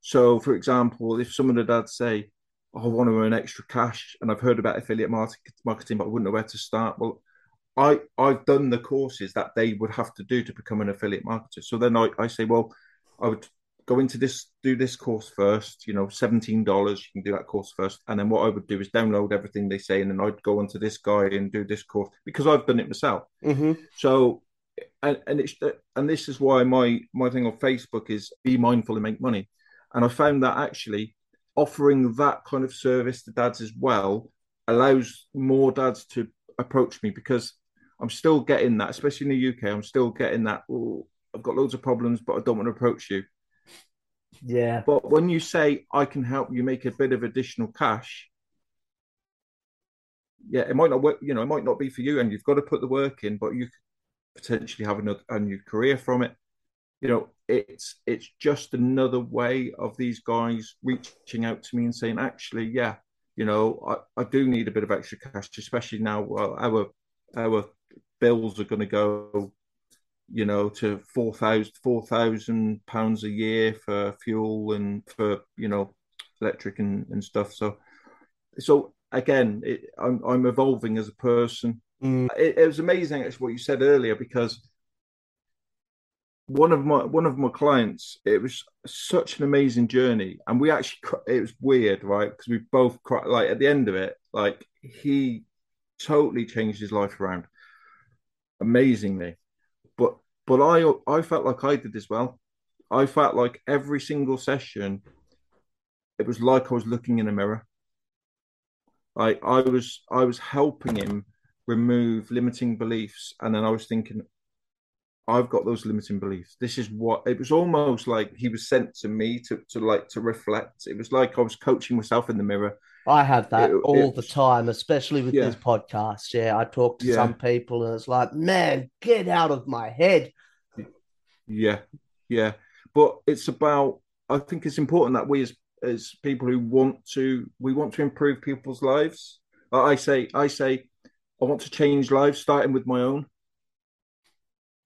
So, for example, if some of the dads say, oh, "I want to earn extra cash," and I've heard about affiliate marketing, but I wouldn't know where to start. Well, I I've done the courses that they would have to do to become an affiliate marketer. So then I, I say, well, I would go into this, do this course first. You know, seventeen dollars. You can do that course first, and then what I would do is download everything they say, and then I'd go onto this guy and do this course because I've done it myself. Mm-hmm. So, and and it's and this is why my my thing on Facebook is be mindful and make money, and I found that actually offering that kind of service to dads as well allows more dads to approach me because I'm still getting that, especially in the UK. I'm still getting that. Oh, I've got loads of problems, but I don't want to approach you. Yeah. But when you say I can help you make a bit of additional cash, yeah, it might not work. You know, it might not be for you, and you've got to put the work in. But you could potentially have another, a new career from it. You know, it's it's just another way of these guys reaching out to me and saying, actually, yeah, you know, I, I do need a bit of extra cash, especially now. Well, our our bills are going to go, you know, to four thousand four thousand pounds a year for fuel and for you know electric and, and stuff. So, so again, it, I'm I'm evolving as a person. Mm. It, it was amazing actually what you said earlier because one of my one of my clients it was such an amazing journey and we actually it was weird right because we both cried like at the end of it like he totally changed his life around amazingly. But but I I felt like I did as well. I felt like every single session, it was like I was looking in a mirror. Like I was I was helping him remove limiting beliefs, and then I was thinking, I've got those limiting beliefs. This is what it was almost like he was sent to me to to like to reflect. It was like I was coaching myself in the mirror. I have that it, all it, the time, especially with yeah. these podcasts. Yeah, I talk to Yeah. some people and it's like, man, get out of my head. Yeah, yeah. But it's about. I think it's important that we as as people who want to we want to improve people's lives. I say I say I want to change lives, starting with my own.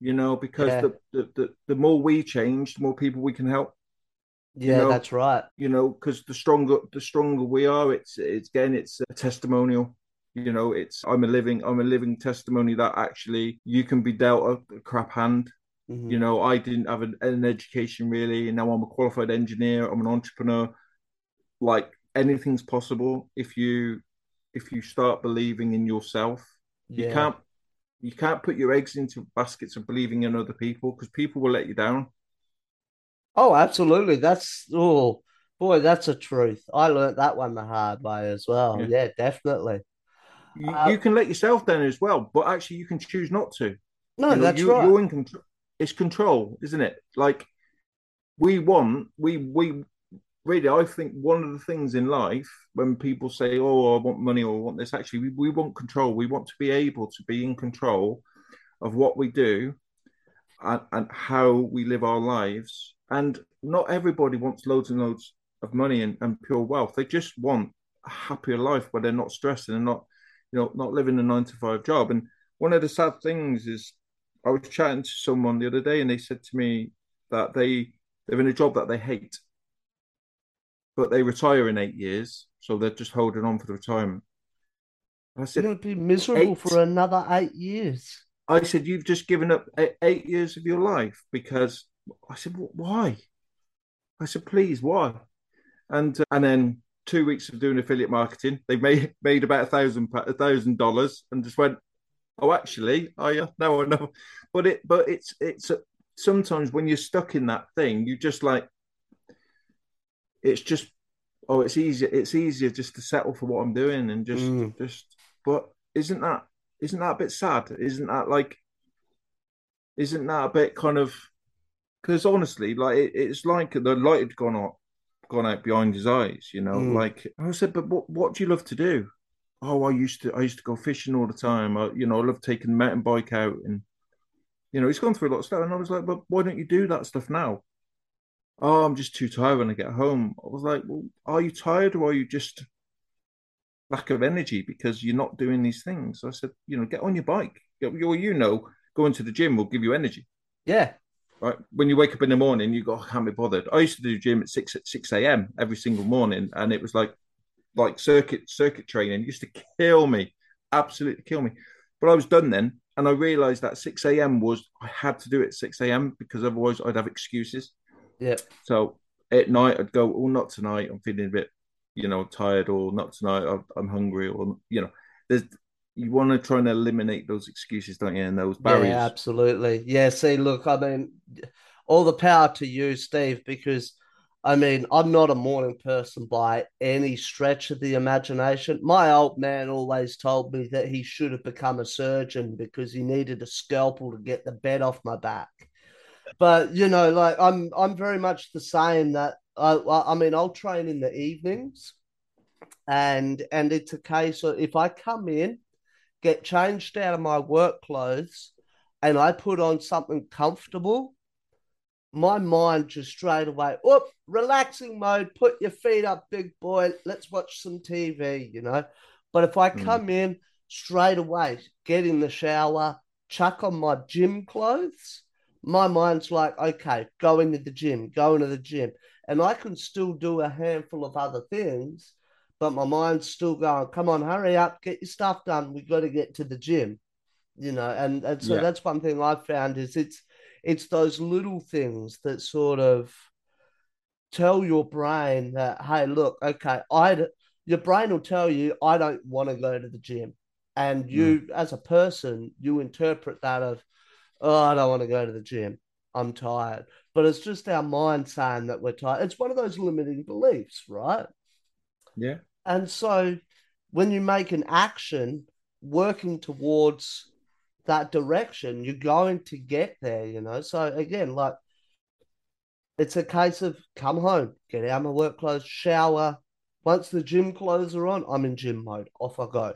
You know, because Yeah. the, the the the more we change, the more people we can help. Yeah, know, that's right. you know because the stronger the stronger we are it's it's again it's a testimonial. You know it's i'm a living i'm a living testimony that actually you can be dealt a crap hand. Mhm. you know i didn't have an, an education really and now i'm a qualified engineer i'm an entrepreneur. Like anything's possible if you if you start believing in yourself. You can't you can't put your eggs into baskets of believing in other people because people will let you down Oh, absolutely. That's oh boy, that's a truth. I learnt that one the hard way as well. Yeah. Yeah, definitely. you, you um, can let yourself down as well but actually you can choose not to No, you know, that's you, right. You're in control. It's control, isn't it? Like we want, we we really. I think one of the things in life when people say, "Oh, I want money" or "I want this," actually, we, we want control. We want to be able to be in control of what we do and, and how we live our lives. And not everybody wants loads and loads of money and, and pure wealth. They just want a happier life where they're not stressed and they're not, you know, not living a nine to five job. And one of the sad things is I was chatting to someone the other day and they said to me that they they're in a job that they hate, but they retire in eight years, so they're just holding on for the retirement. I said, gonna be miserable eight. for another eight years. I said, you've just given up eight years of your life because I said, why? I said, please, why? And uh, and then two weeks of doing affiliate marketing, they made made about a thousand a thousand dollars, and just went, oh, actually, I uh, no, I know, but it but it's it's uh, sometimes when you're stuck in that thing, you just like it's just oh, it's easier it's easier just to settle for what I'm doing and just Mm. just. But isn't that isn't that a bit sad? Isn't that like isn't that a bit kind of because honestly, like it, it's like the light had gone out, gone out behind his eyes. You know, Mm. like I said, but what what do you love to do? Oh, I used to I used to go fishing all the time. I, you know, I love taking the mountain bike out and You know, he's gone through a lot of stuff. And I was like, but why don't you do that stuff now? Oh, I'm just too tired when I get home. I was like, well, are you tired or are you just lack of energy because you're not doing these things? So I said, you know, get on your bike. You, you know, going to the gym will give you energy. Yeah. Right. When you wake up in the morning, you go, oh, I can't be bothered. I used to do gym at six at six a.m. every single morning, and it was like like circuit circuit training. It used to kill me, absolutely kill me. But I was done then, and I realised that six a.m. was I had to do it at six a.m. because otherwise I'd have excuses. Yeah. So at night I'd go, oh, not tonight. I'm feeling a bit, you know, tired, or not tonight. I'm hungry, or you know, there's you want to try and eliminate those excuses, don't you? And those barriers. Yeah, absolutely. Yeah. See, look, I mean, all the power to you, Steve, because I mean, I'm not a morning person by any stretch of the imagination. My old man always told me that he should have become a surgeon because he needed a scalpel to get the bed off my back. But you know, like I'm, I'm very much the same. That I, I mean, I'll train in the evenings, and and it's a case of if I come in get changed out of my work clothes and I put on something comfortable, my mind just straight away, whoop, relaxing mode, put your feet up, big boy, let's watch some TV, you know. But if I hmm. come mm. in straight away, get in the shower, chuck on my gym clothes, my mind's like, okay, going to the gym, going to the gym. And I can still do a handful of other things but my mind's still going, come on, hurry up, get your stuff done. We've got to get to the gym. You know, and, and so yeah. that's one thing I've found is it's it's those little things that sort of tell your brain that, hey, look, okay, I your brain will tell you, I don't want to go to the gym. And you, mm. as a person, you interpret that of, oh, I don't want to go to the gym. I'm tired. But it's just our mind saying that we're tired. It's one of those limiting beliefs, right? Yeah. And so when you make an action working towards that direction, you're going to get there, you know. So again, like it's a case of come home, get out of my work clothes, shower. Once the gym clothes are on, I'm in gym mode. Off I go.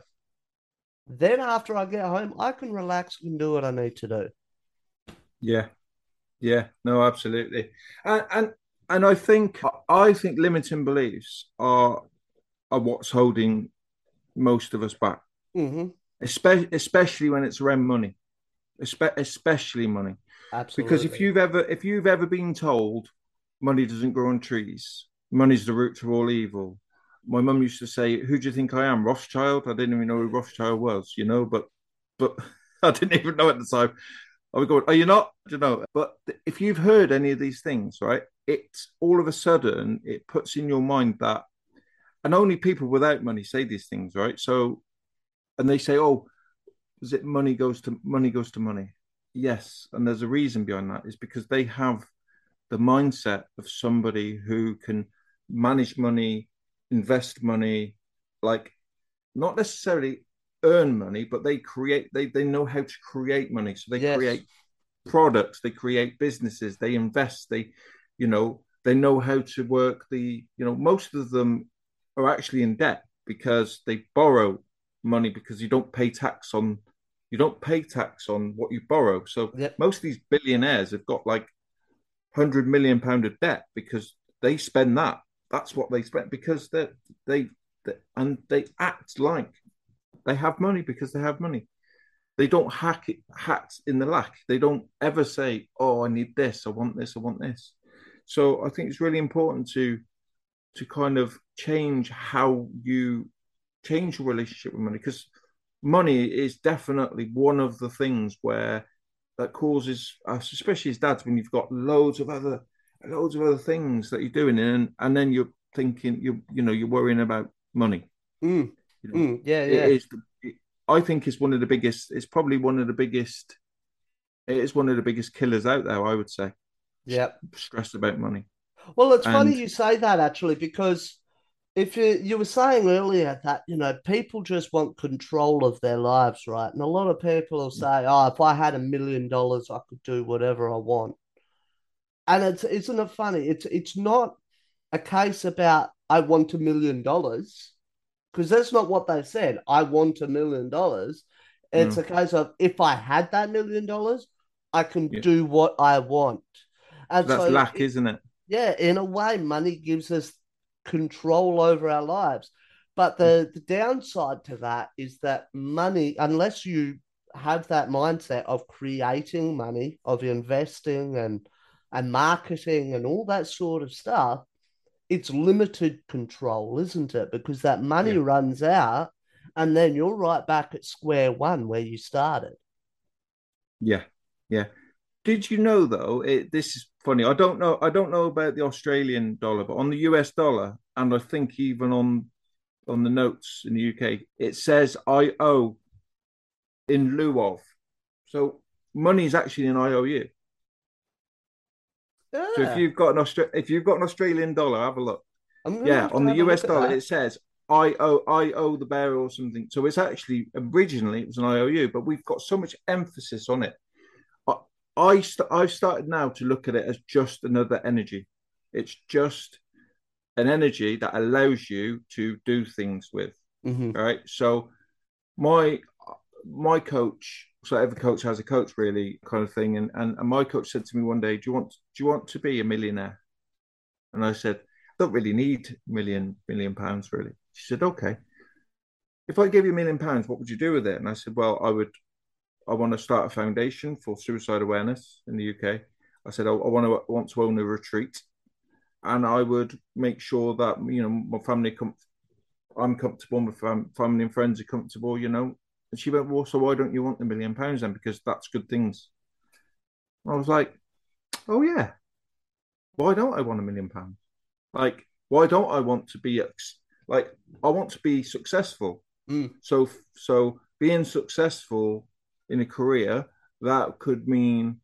Then after I get home, I can relax and do what I need to do. Yeah. Yeah, no, absolutely. And and and I think I think limiting beliefs are are what's holding most of us back, mm-hmm. especially especially when it's around money, especially money. Absolutely. Because if you've ever if you've ever been told money doesn't grow on trees, money's the root to all evil. My mum used to say, "Who do you think I am, Rothschild?" I didn't even know who Rothschild was, you know, but but [LAUGHS] I didn't even know at the time. I would go, "Are you not?" you know? But if you've heard any of these things, right, it's all of a sudden it puts in your mind that and only people without money say these things, right? So, and they say, "Oh, is it money goes to money goes to money?" Yes, and there's a reason behind that. Is because they have the mindset of somebody who can manage money, invest money, like not necessarily earn money, but they create. They they know how to create money, so they yes. create products, they create businesses, they invest, they, you know, they know how to work the, you know, most of them are actually in debt because they borrow money because you don't pay tax on you don't pay tax on what you borrow. So yep. most of these billionaires have got like hundred million pound of debt because they spend that. That's what they spend because they they and they act like they have money because they have money. They don't hack it hack in the lack. They don't ever say, "Oh, I need this. I want this. I want this." So I think it's really important to to kind of change how you change your relationship with money because money is definitely one of the things where that causes us, especially as dads, when you've got loads of other loads of other things that you're doing, and and then you're thinking you you know you're worrying about money. Mm. You know, mm. Yeah, yeah. It is, it, I think it's one of the biggest. It's probably one of the biggest. It is one of the biggest killers out there. I would say. Yeah. Stressed about money. Well, it's and... funny you say that actually because if you you were saying earlier that you know people just want control of their lives, right? And a lot of people will say, "Oh, if I had a million dollars, I could do whatever I want." And it's isn't it funny? It's it's not a case about I want a million dollars because that's not what they said. I want a million dollars. It's mm. a case of if I had that million dollars, I can yeah. do what I want. And That's so lack, is isn't it? Yeah, in a way, money gives us control over our lives. But the, the downside to that is that money, unless you have that mindset of creating money, of investing and and marketing and all that sort of stuff, it's limited control, isn't it? Because that money yeah. runs out and then you're right back at square one where you started. Yeah. Yeah. Did you know though, it, this is funny. I don't know I don't know about the Australian dollar, but on the US dollar, and I think even on on the notes in the UK, it says I owe in lieu of. So money is actually an IOU. So if you've got an Austra- if you've got an Australian dollar, have a look. Yeah, on the US dollar, it says I owe I owe the bearer or something. So it's actually originally it was an IOU, but we've got so much emphasis on it. I st- I've started now to look at it as just another energy. It's just an energy that allows you to do things with. Mm-hmm. Right. So my my coach, so every coach has a coach, really, kind of thing. And, and and my coach said to me one day, "Do you want do you want to be a millionaire?" And I said, "I don't really need million million pounds, really." She said, "Okay." If I gave you a million pounds, what would you do with it? And I said, "Well, I would. I want to start a foundation for suicide awareness in the UK." I said, "I, I want to want to own a retreat, and I would make sure that you know my family come." I'm comfortable, my family and friends are comfortable, you know, and she went, Well, so why don't you want the million pounds then? Because that's good things. I was like, Oh, yeah. Why don't I want a million pounds? Like, why don't I want to be like, I want to be successful. Mm. So, so being successful in a career that could mean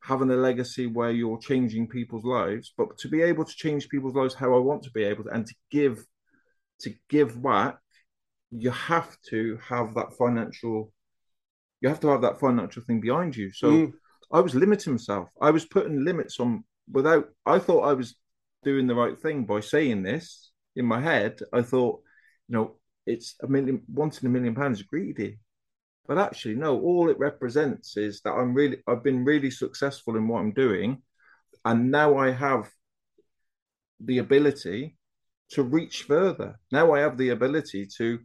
having a legacy where you're changing people's lives, but to be able to change people's lives how I want to be able to, and to give, to give back you have to have that financial you have to have that financial thing behind you. So mm. i was limiting myself. I was putting limits on without i thought i was doing the right thing by saying this. In my head i thought you know it's a million wanting a million pounds is greedy but actually no all it represents is that i'm really i've been really successful in what i'm doing and now i have the ability to reach further now i have the ability to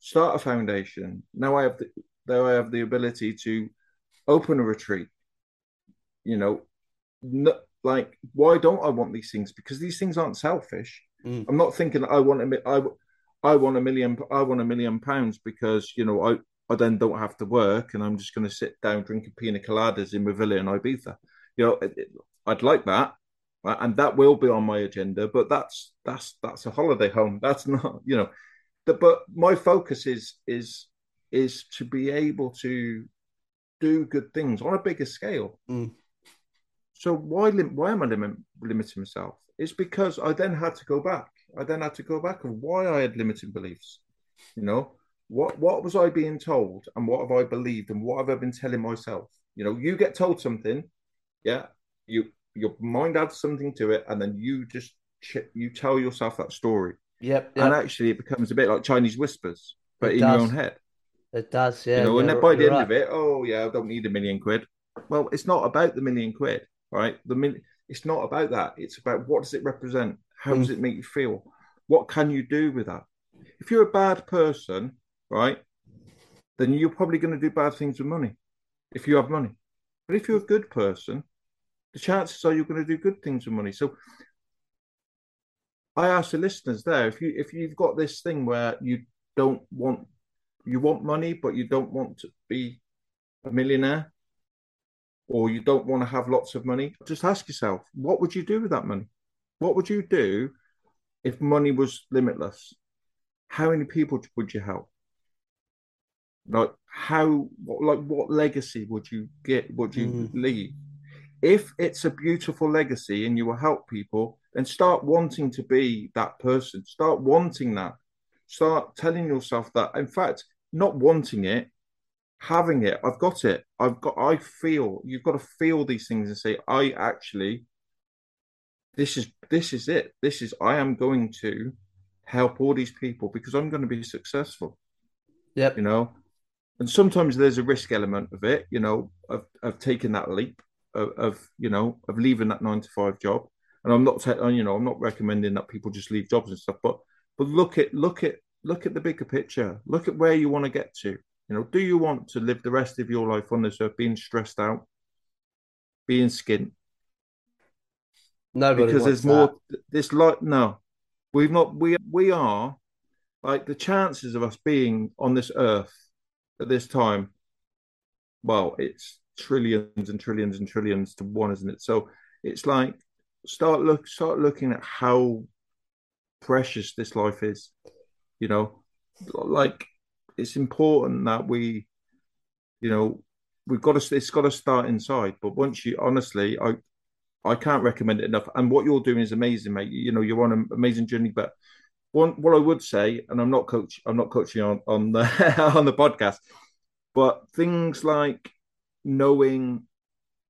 start a foundation. Now I have the now I have the ability to open a retreat. You know, no, like why don't I want these things? Because these things aren't selfish. Mm. I'm not thinking I want a I I want a million I want a million pounds because you know I I then don't have to work and I'm just going to sit down drinking pina coladas in Marbella and Ibiza. You know, it, it, I'd like that, and that will be on my agenda. But that's that's that's a holiday home. That's not you know the, but my focus is is is to be able to do good things on a bigger scale. Mm. So why why am I lim- limiting myself? It's because I then had to go back. I then had to go back of why I had limiting beliefs. You know, what what was I being told, and what have I believed, and what have I been telling myself? You know, you get told something, yeah, you your mind adds something to it, and then you just you tell yourself that story. Yep, yep, And actually, it becomes a bit like Chinese whispers, but it in does. your own head. It does, yeah. You know, and then by the end right. of it, oh yeah, I don't need a million quid. Well, it's not about the million quid, right? The million, it's not about that. It's about what does it represent? How mm. does it make you feel? What can you do with that? If you're a bad person, right, then you're probably going to do bad things with money if you have money. But if you're a good person, the chances are you're going to do good things with money. So I ask the listeners there if you if you've got this thing where you don't want you want money but you don't want to be a millionaire or you don't want to have lots of money, just ask yourself, what would you do with that money? What would you do if money was limitless? How many people would you help? Like how like what legacy would you get would you mm. leave? If it's a beautiful legacy and you will help people, then start wanting to be that person. Start wanting that. Start telling yourself that. In fact, not wanting it, having it. I've got it. I've got. I feel. You've got to feel these things and say, I actually. This is this is it. This is. I am going to help all these people because I'm going to be successful. Yep. You know, and sometimes there's a risk element of it, you know, of, of taking that leap of, of, you know, of leaving that nine to five job. And I'm not, uh, you know, I'm not recommending that people just leave jobs and stuff, but, but look at, look at, look at the bigger picture. Look at where you want to get to. You know, do you want to live the rest of your life on this earth being stressed out, being skint? Nobody because there's that. more. This like no, we've not. We we are like the chances of us being on this earth at this time, well, it's trillions and trillions and trillions to one, isn't it? So it's like start look start looking at how precious this life is. You know, like it's important that we, you know, we've got to. It's got to start inside. But once you, honestly, I, I can't recommend it enough. And what you're doing is amazing, mate. You know, you're on an amazing journey. But one what I would say, and I'm not coach, I'm not coaching on on the [LAUGHS] on the podcast, but things like knowing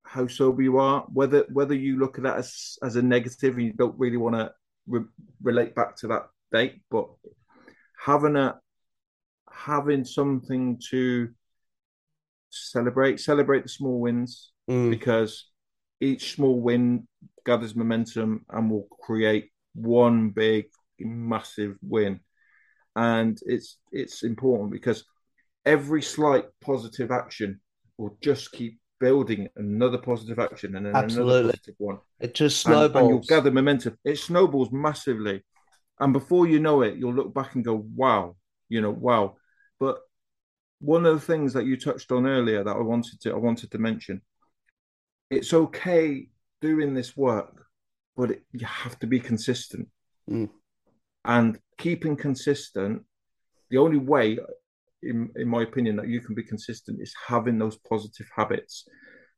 how sober you are, whether whether you look at that as as a negative and you don't really want to re- relate back to that date, but having a having something to celebrate, celebrate the small wins mm. because each small win gathers momentum and will create one big massive win. And it's it's important because every slight positive action will just keep building another positive action and then Absolutely. another positive one. It just snowballs. And, and, you'll gather momentum. It snowballs massively. And before you know it, you'll look back and go, wow, you know, wow. But one of the things that you touched on earlier that I wanted to I wanted to mention, it's okay doing this work, but it, you have to be consistent. Mm. And keeping consistent, the only way, in, in my opinion, that you can be consistent is having those positive habits.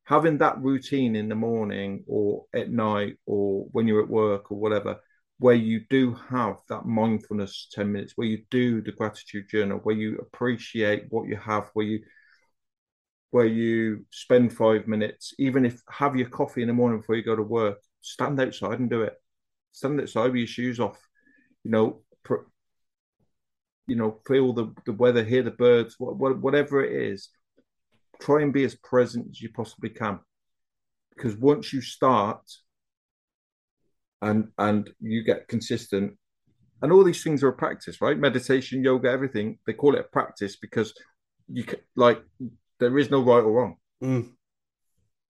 Having that routine in the morning or at night or when you're at work or whatever, where you do have that mindfulness 10 minutes, where you do the gratitude journal, where you appreciate what you have, where you where you spend five minutes, even if have your coffee in the morning before you go to work, stand outside and do it. Stand outside with your shoes off you know, pr- you know, feel the, the weather, hear the birds, what, what, whatever it is, try and be as present as you possibly can. Because once you start and and you get consistent, and all these things are a practice, right? Meditation, yoga, everything, they call it a practice because you can, like there is no right or wrong. Mm.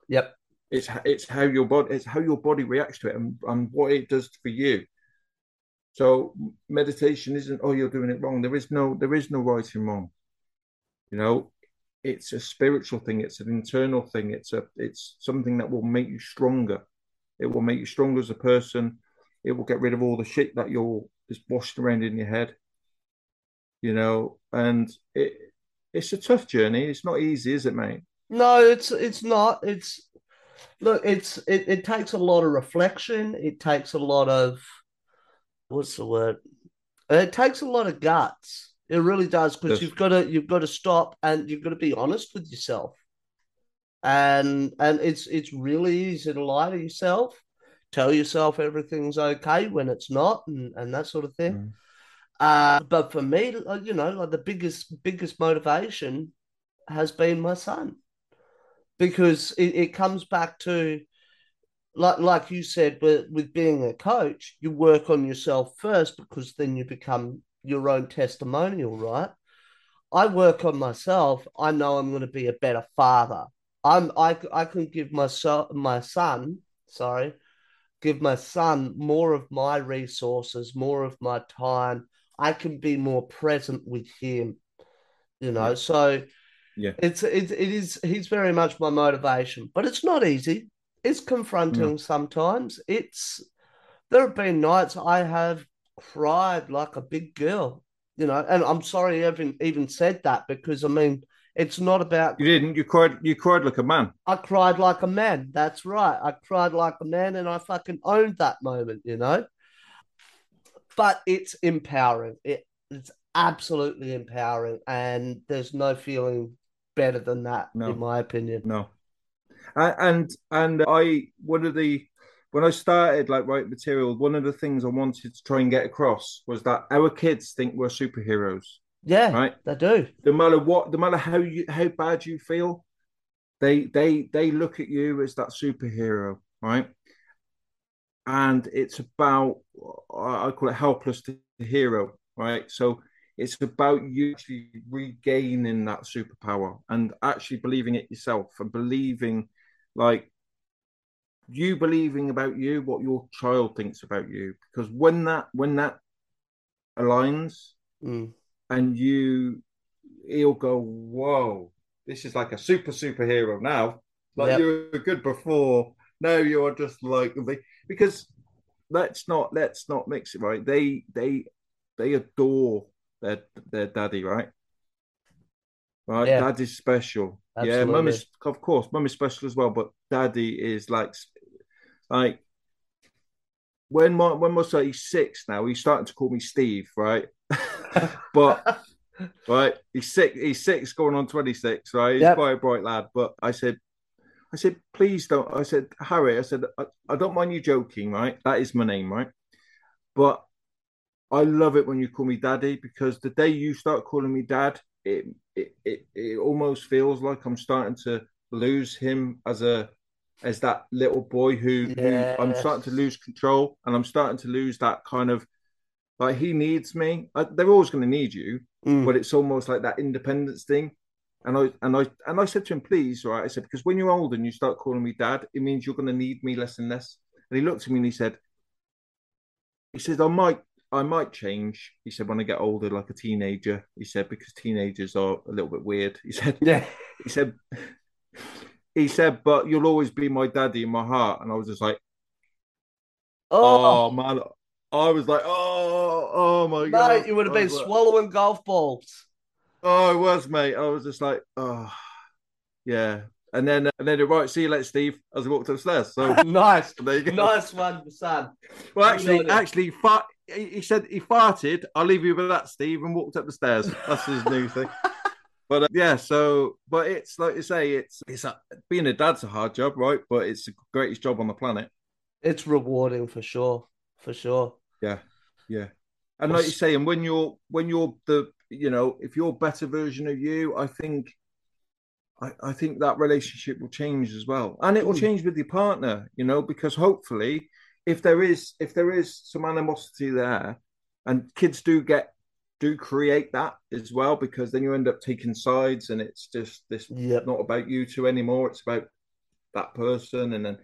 Yep. It's it's how your body it's how your body reacts to it and, and what it does for you. So meditation isn't oh you're doing it wrong. There is no there is no right and wrong. You know, it's a spiritual thing. It's an internal thing. It's a it's something that will make you stronger. It will make you stronger as a person. It will get rid of all the shit that you're just washed around in your head. You know, and it it's a tough journey. It's not easy, is it, mate? No, it's it's not. It's look, it's it, it takes a lot of reflection. It takes a lot of what's the word? It takes a lot of guts. It really does because you've got to you've got to stop and you've got to be honest with yourself. And and it's it's really easy to lie to yourself, tell yourself everything's okay when it's not, and, and that sort of thing. Mm. Uh, but for me, you know, like the biggest biggest motivation has been my son, because it, it comes back to like like you said, but with being a coach, you work on yourself first because then you become your own testimonial, right? I work on myself. I know I'm going to be a better father. I'm I I can give myself my son, sorry, give my son more of my resources, more of my time. I can be more present with him. You know, yeah. so yeah, it's it, it is he's very much my motivation, but it's not easy it's confronting sometimes. It's there have been nights I have cried like a big girl, you know, and I'm sorry I even even said that because I mean it's not about you didn't you cried you cried like a man. I cried like a man. That's right. I cried like a man, and I fucking owned that moment, you know. But it's empowering. It, it's absolutely empowering, and there's no feeling better than that, no. in my opinion. No, and and I one of the when I started like writing material, one of the things I wanted to try and get across was that our kids think we're superheroes. Yeah, right. they do. No matter what, no matter how you how bad you feel, they they they look at you as that superhero, right? And it's about I call it helpless to hero, right? So it's about you actually regaining that superpower and actually believing it yourself and believing like you believing about you what your child thinks about you because when that when that aligns Mm. and you he'll go whoa this is like a super superhero now like Yep. you were good before now you are just like because let's not let's not mix it right they they they adore their their daddy right right Yeah. daddy's special yeah Absolutely. mum is of course mum is special as well but daddy is like like when my when my son he's six now he's starting to call me steve right [LAUGHS] but [LAUGHS] right? He's six. He's six, going on twenty six. Right? He's Yep. quite a bright lad. But I said, I said, please don't. I said, Harry. I said, I, I don't mind you joking. Right? That is my name. Right? But I love it when you call me daddy because the day you start calling me dad, it it it, it almost feels like I'm starting to lose him as a as that little boy who, who I'm starting to lose control and I'm starting to lose that kind of like he needs me. I, they're always going to need you, Mm. but it's almost like that independence thing. And I and I and I said to him, please, right? I said because when you're older and you start calling me dad, it means you're going to need me less and less. And he looked at me and he said, he said I might I might change. He said when I get older, like a teenager. He said because teenagers are a little bit weird. He said Yeah. he said he said but you'll always be my daddy in my heart. And I was just like, Oh, oh, man. I was like, oh, oh my mate, god. you would have been like- swallowing golf balls. Oh, it was, mate. I was just like, oh, yeah. And then, and then, right, see you later, Steve. As I walked upstairs. So [LAUGHS] nice. there you go. Nice one, son. Well, actually, actually, fart, he said he farted. I'll leave you with that, Steve, and walked up the stairs. That's his new thing. [LAUGHS] But uh, yeah, so but it's like you say, it's it's a, being a dad's a hard job, right? But it's the greatest job on the planet. It's rewarding for sure. For sure. Yeah, yeah. And like you say, and when you're when you're the you know if you're a better version of you, I think I, I think that relationship will change as well, and it will Mm. change with your partner, you know, because hopefully, if there is if there is some animosity there, and kids do get do create that as well, because then you end up taking sides, and it's just this Yep. not about you two anymore. It's about that person, and then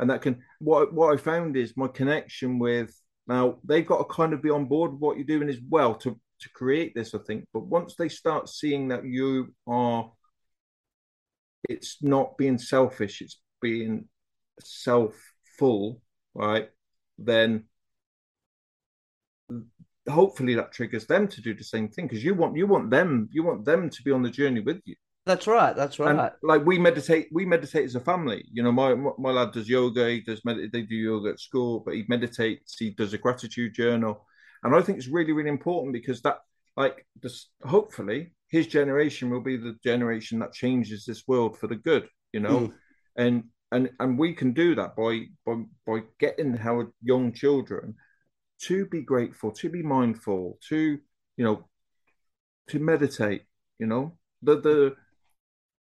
and that can what what I found is my connection with now they've got to kind of be on board with what you're doing as well to to create this. I think, but once they start seeing that you are, it's not being selfish; it's being self full, right? Then hopefully that triggers them to do the same thing because you want you want them you want them to be on the journey with you That's right. That's right. and like we meditate, we meditate as a family. You know, my my lad does yoga. He does med- they do yoga at school, but he meditates. He does a gratitude journal, and I think it's really really important because that like this hopefully his generation will be the generation that changes this world for the good. You know, Mm. and and and we can do that by by by getting our young children to be grateful, to be mindful, to you know, to meditate. You know, the the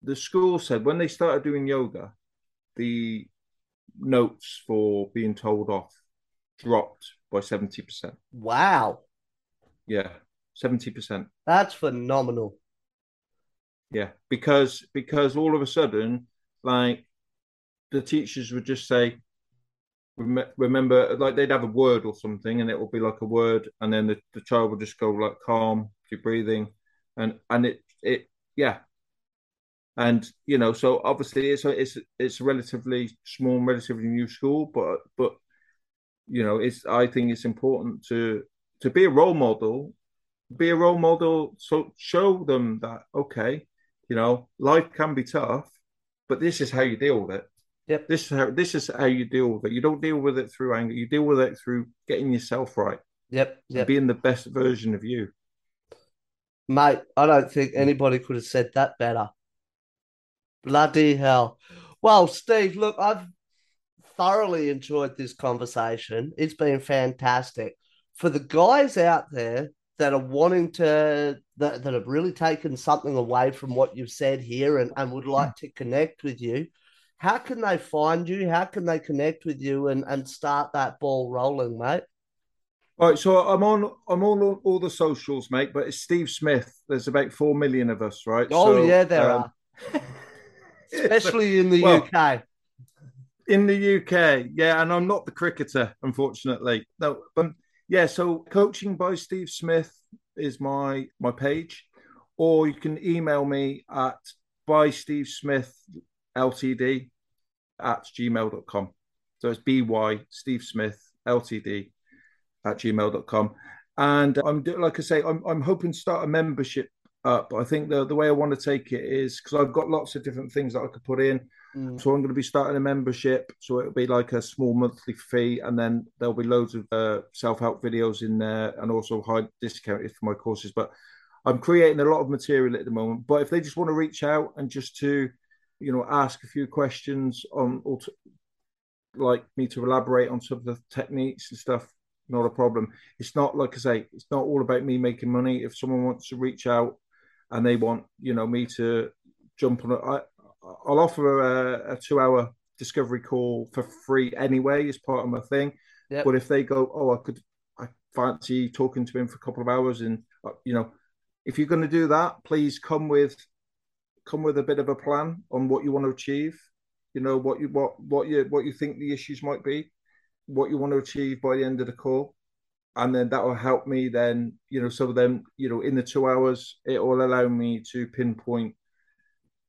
the school said when they started doing yoga, the notes for being told off dropped by 70%. Wow. Yeah, 70%. That's phenomenal. Yeah, because because all of a sudden, like the teachers would just say, remember, like they'd have a word or something, and it would be like a word, and then the, the child would just go like calm, keep breathing, and and it it yeah, and you know, so obviously it's a, it's it's a relatively small, relatively new school, but but you know, it's I think it's important to to be a role model, be a role model, so show them that okay, you know, life can be tough, but this is how you deal with it. Yep. This is how this is how you deal with it. You don't deal with it through anger. You deal with it through getting yourself right, Yep. Yep. being the best version of you. Mate, I don't think anybody could have said that better. Bloody hell. Well, Steve, look, I've thoroughly enjoyed this conversation. It's been fantastic. For the guys out there that are wanting to that, that have really taken something away from what you've said here and, and would like to connect with you, how can they find you? How can they connect with you and, and start that ball rolling, mate? All right, so I'm on I'm on all, all the socials, mate. But it's Steve Smith. There's about four million of us, right? Oh so, yeah, there um, are, [LAUGHS] especially in the well, UK. In the UK, yeah, and I'm not the cricketer, unfortunately. No, but yeah. So coaching by Steve Smith is my my page, or you can email me at by Steve Smith Ltd at gmail.com. So it's by Steve Smith Ltd at gmail.com. And I'm like I say, I'm I'm hoping to start a membership up. I think the the way I want to take it is because I've got lots of different things that I could put in. Mm. So I'm going to be starting a membership. So it'll be like a small monthly fee, and then there'll be loads of uh, self help videos in there, and also high discounted for my courses. But I'm creating a lot of material at the moment. But if they just want to reach out and just to, you know, ask a few questions on, or to, like me to elaborate on some of the techniques and stuff, not a problem. It's not like I say, it's not all about me making money. If someone wants to reach out and they want, you know, me to jump on it, I, I'll offer a, a two-hour discovery call for free anyway as part of my thing. Yep. But if they go, oh, I could, I fancy talking to him for a couple of hours, and uh, you know, if you're going to do that, please come with, come with a bit of a plan on what you want to achieve. You know what you what what you what you think the issues might be what you want to achieve by the end of the call. And then that will help me then you know so then you know in the two hours it will allow me to pinpoint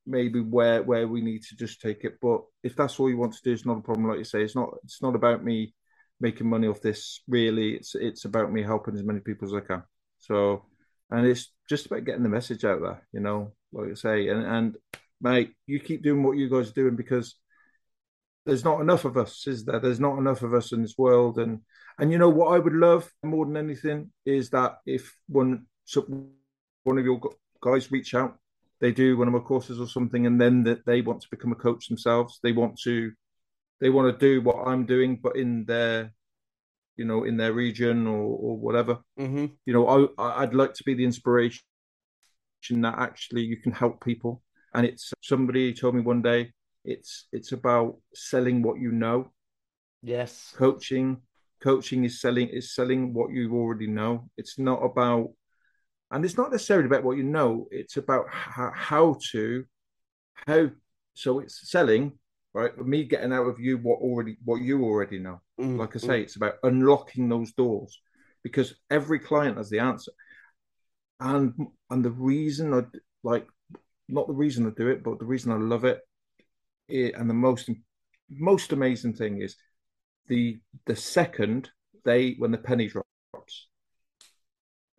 maybe where where we need to just take it. But if that's all you want to do it's not a problem. Like you say it's not it's not about me making money off this really. It's it's about me helping as many people as i can. So and it's just about getting the message out there you know like i say and and mate you keep doing what you guys are doing because there's not enough of us, is there? There's not enough of us in this world, and and you know what I would love more than anything is that if one one of your guys reach out, they do one of my courses or something, and then that they want to become a coach themselves. They want to they want to do what I'm doing, but in their you know in their region or or whatever. Mm-hmm. You know, I I'd like to be the inspiration that actually you can help people. And it's somebody told me one day it's it's about selling what you know. Yes. Coaching coaching is selling is selling what you already know. It's not about and it's not necessarily about what you know, it's about how, how to how so it's selling right me getting out of you what already what you already know mm, like i say mm. it's about unlocking those doors because every client has the answer and and the reason i like not the reason i do it but the reason i love it it, and the most most amazing thing is the the second they when the penny drops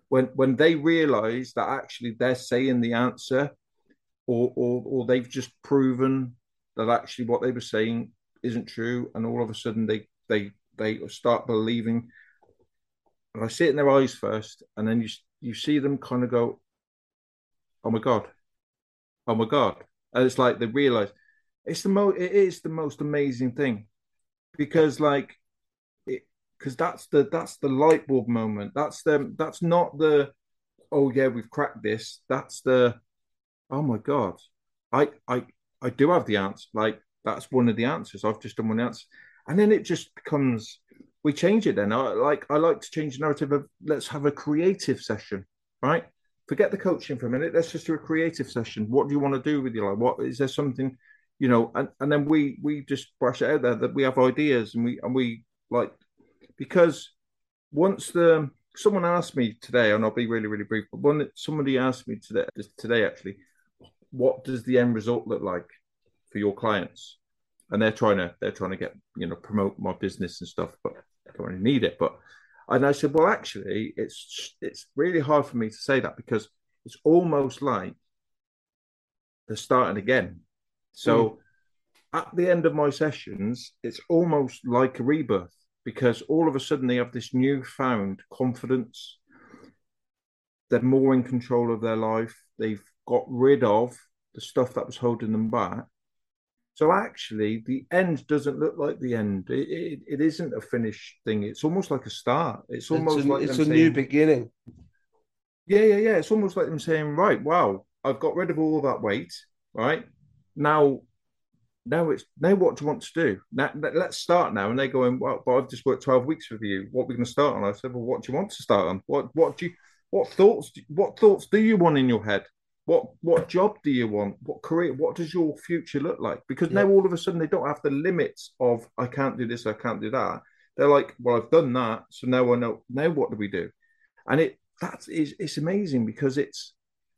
when when they realize that actually they're saying the answer or or or they've just proven that actually what they were saying isn't true and all of a sudden they they they start believing. And i see it in their eyes first and then you you see them kind of go oh my god. Oh my god. And it's like they realize it's the most it is the most amazing thing because like it because that's the that's the light bulb moment. That's the that's not the oh yeah we've cracked this. That's the oh my god. I i i do have the answer like that's one of the answers. I've just done one answer. And then it just becomes we change it then. I like i like to change the narrative of let's have a creative session right? Forget the coaching for a minute. Let's just do a creative session. What do you want to do with your life? What is there something you know, and, and then we we just brush it out there that we have ideas and we and we like because once the someone asked me today, and I'll be really really brief, but somebody asked me today today actually, what does the end result look like for your clients? And they're trying to they're trying to get you know promote my business and stuff, but don't really need it. But and I said, well, actually, it's it's really hard for me to say that because it's almost like they're starting again so mm. at the end of my sessions, it's almost like a rebirth because all of a sudden they have this newfound confidence. They're more in control of their life. They've got rid of the stuff that was holding them back. So actually, the end doesn't look like the end. It, it, it isn't a finished thing. It's almost like a start. It's almost it's a, like it's a saying, new beginning. Yeah, yeah, yeah. It's almost like them saying, right, wow, I've got rid of all that weight, right? Now, now it's now what do you want to do? Now, let's start now. And they're going, well, but I've just worked 12 weeks with you. What are we going to start on? I said, well, what do you want to start on? What what do you what thoughts what thoughts do you want in your head? What what job do you want? What career? What does your future look like? Because yeah. now all of a sudden they don't have the limits of I can't do this, I can't do that. They're like, well, I've done that, so now I know. Now what do we do? And it that is it's amazing because it's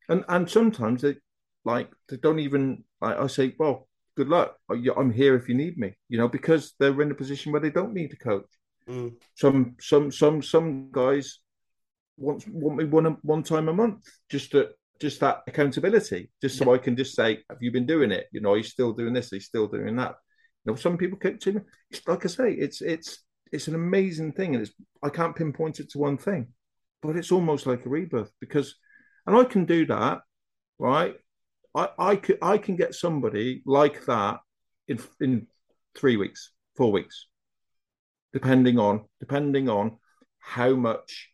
and and sometimes they like they don't even like I say, well, good luck. I'm here if you need me, you know, because they're in a position where they don't need a coach. Mm. Some some some some guys want want me one one time a month just to just that accountability, just so yeah. I can just say, have you been doing it? You know, he's still doing this, he's still doing that. You know, some people keep to. Like I say, it's it's it's an amazing thing, and it's I can't pinpoint it to one thing but it's almost like a rebirth because, and I can do that, right? I, I could I can get somebody like that in in three weeks, four weeks, depending on depending on how much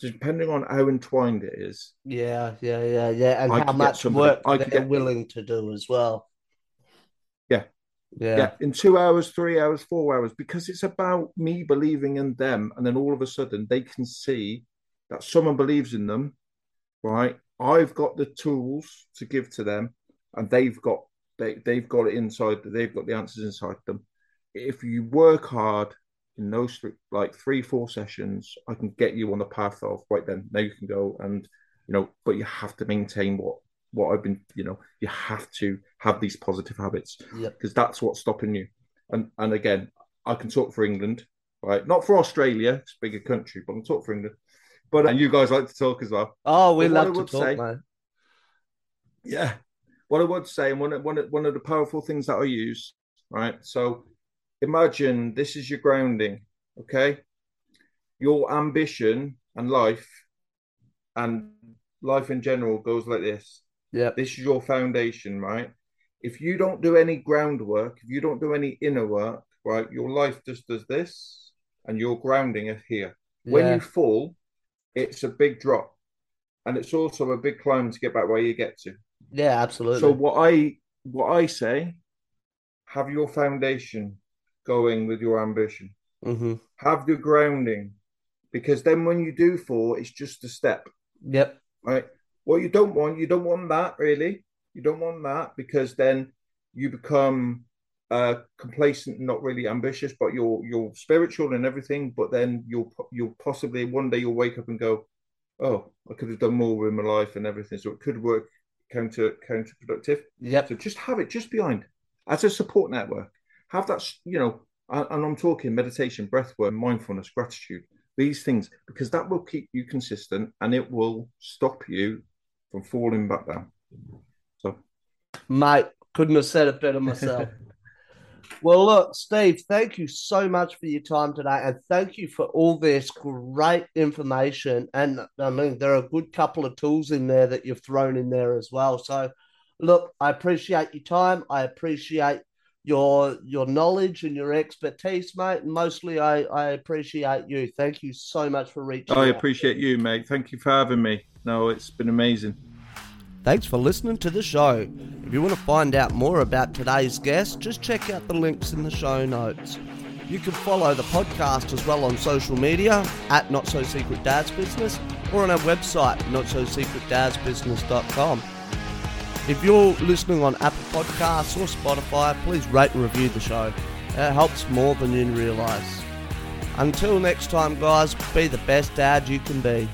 depending on how entwined it is. Yeah, yeah, yeah, yeah, and I how much somebody, work I they're get, willing to do as well. Yeah, yeah. yeah, in two hours, three hours, four hours, because it's about me believing in them. And then all of a sudden they can see that someone believes in them, right? I've got the tools to give to them, and they've got they, they've got it inside, they've got the answers inside them. If you work hard in those three, like three, four sessions, I can get you on the path of right then, now you can go and you know, but you have to maintain what what I've been, you know, you have to have these positive habits because yep. that's what's stopping you. And and again, I can talk for England, right? Not for Australia, it's a bigger country, but I can talk for England. But and you guys like to talk as well. Oh, we love to talk, say, man. Yeah, what I would say, and one one one of the powerful things that I use, right? So imagine this is your grounding, okay? Your ambition and life, and life in general goes like this yeah. This is your foundation, right? If you don't do any groundwork, if you don't do any inner work, right, your life just does this and your grounding is here. Yeah. When you fall, it's a big drop. And it's also a big climb to get back where you get to. Yeah, absolutely. So what I what I say, have your foundation going with your ambition. Mm-hmm. Have your grounding, because then when you do fall, it's just a step. Yep. Right. What you don't want, you don't want that really. You don't want that because then you become uh, complacent, not really ambitious, but you're you're spiritual and everything. But then you'll you'll possibly one day you'll wake up and go, oh, I could have done more with my life and everything. So it could work counter counterproductive. Yeah. So just have it just behind as a support network. Have that, you know, and I'm talking meditation, breath work, mindfulness, gratitude, these things, because that will keep you consistent and it will stop you from falling back down. So, mate, couldn't have said it better myself. [LAUGHS] well, look, Steve, thank you so much for your time today, and thank you for all this great information. And I mean, there are a good couple of tools in there that you've thrown in there as well. So, look, I appreciate your time. I appreciate your your knowledge and your expertise, mate. And mostly, I I appreciate you. Thank you so much for reaching. Out. I out. appreciate you, mate. Thank you for having me. No, it's been amazing. Thanks for listening to the show. If you want to find out more about today's guest, just check out the links in the show notes. You can follow the podcast as well on social media at Not So Secret Dad's Business or on our website, notsosecretdadsbusiness.com. If you're listening on Apple Podcasts or Spotify, please rate and review the show. It helps more than you realise. Until next time, guys, be the best dad you can be.